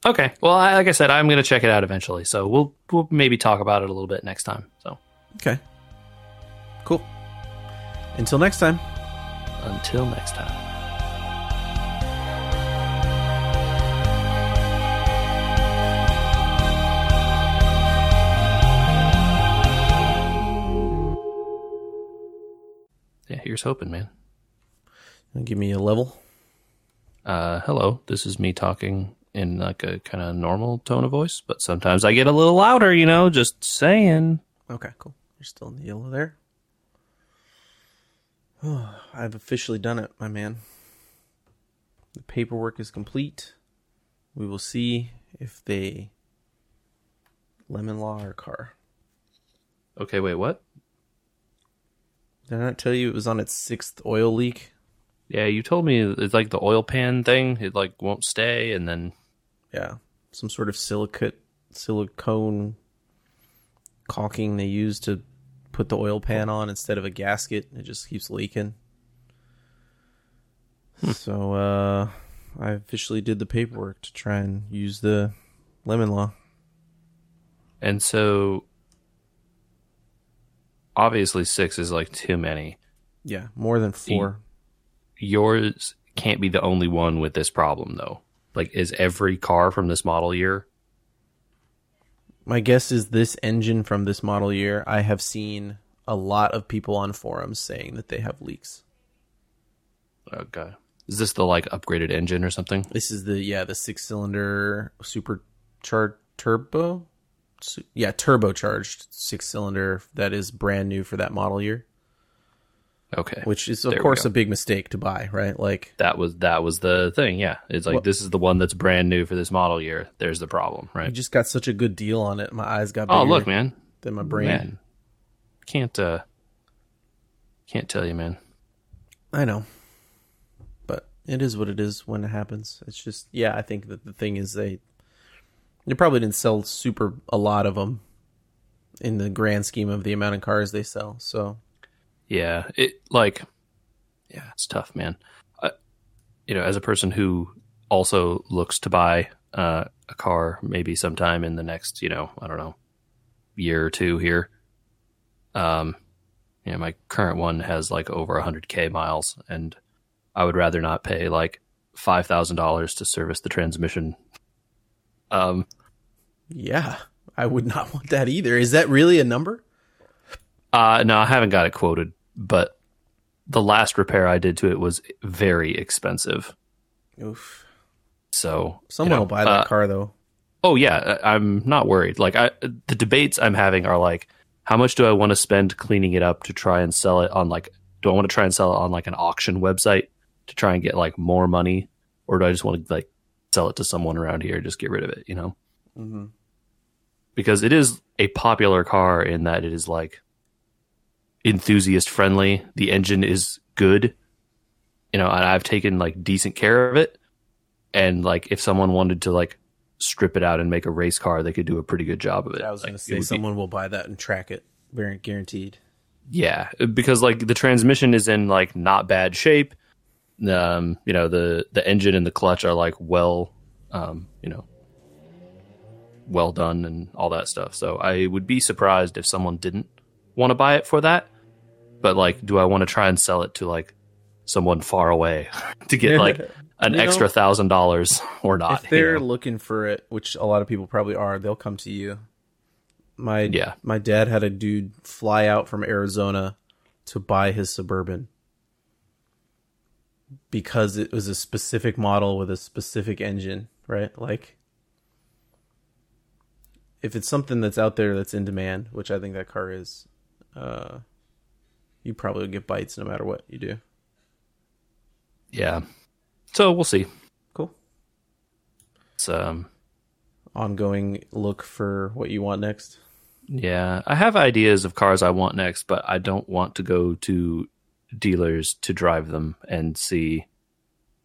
Okay. Well, I, like I said, I'm going to check it out eventually. So we'll we'll maybe talk about it a little bit next time. So Okay, cool. Until next time. until next time. Yeah, here's hoping, man. Give me a level. Uh, hello, this is me talking in like a kind of normal tone of voice, but sometimes I get a little louder, you know, just saying. Okay, cool. You're still in the yellow there. Oh, I've officially done it, my man. The paperwork is complete. We will see if they lemon law our car. Okay, wait, what? Did I not tell you it was on its sixth oil leak? Yeah, you told me it's like the oil pan thing. It like won't stay, and then Yeah, some sort of silicate silicone caulking they use to put the oil pan on instead of a gasket. It just keeps leaking. So uh I officially did the paperwork to try and use the lemon law. and so obviously six is like too many. Yeah, more than four. Yours can't be the only one with this problem, though. Like, is every car from this model year? My guess is this engine from this model year. I have seen a lot of people on forums saying that they have leaks. Okay, is this the like upgraded engine or something? This is the yeah the six cylinder supercharged turbo, yeah turbocharged six cylinder that is brand new for that model year, Okay, which is of There course a big mistake to buy, right? Like that was that was the thing. Yeah, it's like Well- this is the one that's brand new for this model year. There's the problem, right? just got such a good deal on it, my eyes got bigger Oh, look, man, than my brain. man, can't uh, can't tell you, man. I know, but it is what it is when it happens. It's just yeah, I think that the thing is they they probably didn't sell super a lot of them in the grand scheme of the amount of cars they sell. So Yeah, it like, yeah, it's tough, man. I, you know, as a person who also looks to buy uh, a car, maybe sometime in the next, you know, I don't know, year or two here. Um, you know, my current one has like over 100k miles, and I would rather not pay like five thousand dollars to service the transmission. Um, yeah, I would not want that either. Is that really a number? Uh, no, I haven't got it quoted, but the last repair I did to it was very expensive. Oof. So Someone you know, will buy that uh, car though. Oh yeah, I'm not worried. Like I, the debates I'm having are like, how much do I want to spend cleaning it up to try and sell it on like? Do I want to try and sell it on like an auction website to try and get like more money, or do I just want to like sell it to someone around here and just get rid of it? You know, Mm-hmm. because it is a popular car in that it is like enthusiast friendly. The engine is good, you know, and I've taken like decent care of it. And like, if someone wanted to like strip it out and make a race car, they could do a pretty good job of it. I was Like, gonna say would be- someone will buy that and track it, very guaranteed. yeah, because like the transmission is in like not bad shape. Um, you know the the engine and the clutch are like well, um, you know, well done and all that stuff. So I would be surprised if someone didn't want to buy it for that. But like, do I want to try and sell it to like someone far away to get like an You know, extra thousand dollars or not? if they're you know? looking for it, which a lot of people probably are, they'll come to you. My Yeah. my dad had a dude fly out from Arizona to buy his suburban. because it was a specific model with a specific engine, right? Like if it's something that's out there that's in demand, which I think that car is, uh, you probably get bites no matter what you do. Yeah. So we'll see. Cool. It's um Ongoing look for what you want next. yeah, I have ideas of cars I want next, but I don't want to go to dealers to drive them and see.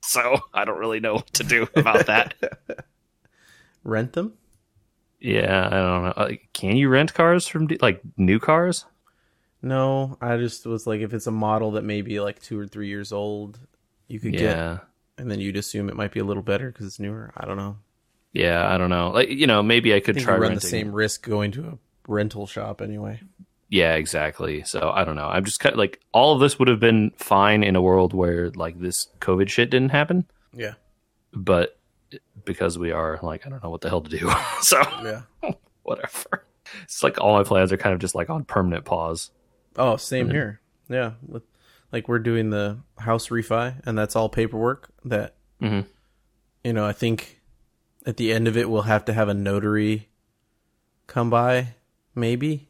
So I don't really know what to do about that. Rent them? yeah, I don't know. Can you rent cars from de- like new cars? No, I just was like, if it's a model that may be like two or three years old, you could get, and then you'd assume it might be a little better because it's newer. I don't know. Yeah, I don't know. Like you know, maybe I I could think try run renting. the same risk going to a rental shop anyway. Yeah, exactly. So I don't know. I'm just kind of like all of this would have been fine in a world where like this COVID shit didn't happen, Yeah. but because we are like I don't know what the hell to do. so Yeah. whatever. It's like all my plans are kind of just like on permanent pause. Oh, same here. Yeah. With, like we're doing the house refi, and that's all paperwork that, Mhm. you know, I think at the end of it, we'll have to have a notary come by, maybe.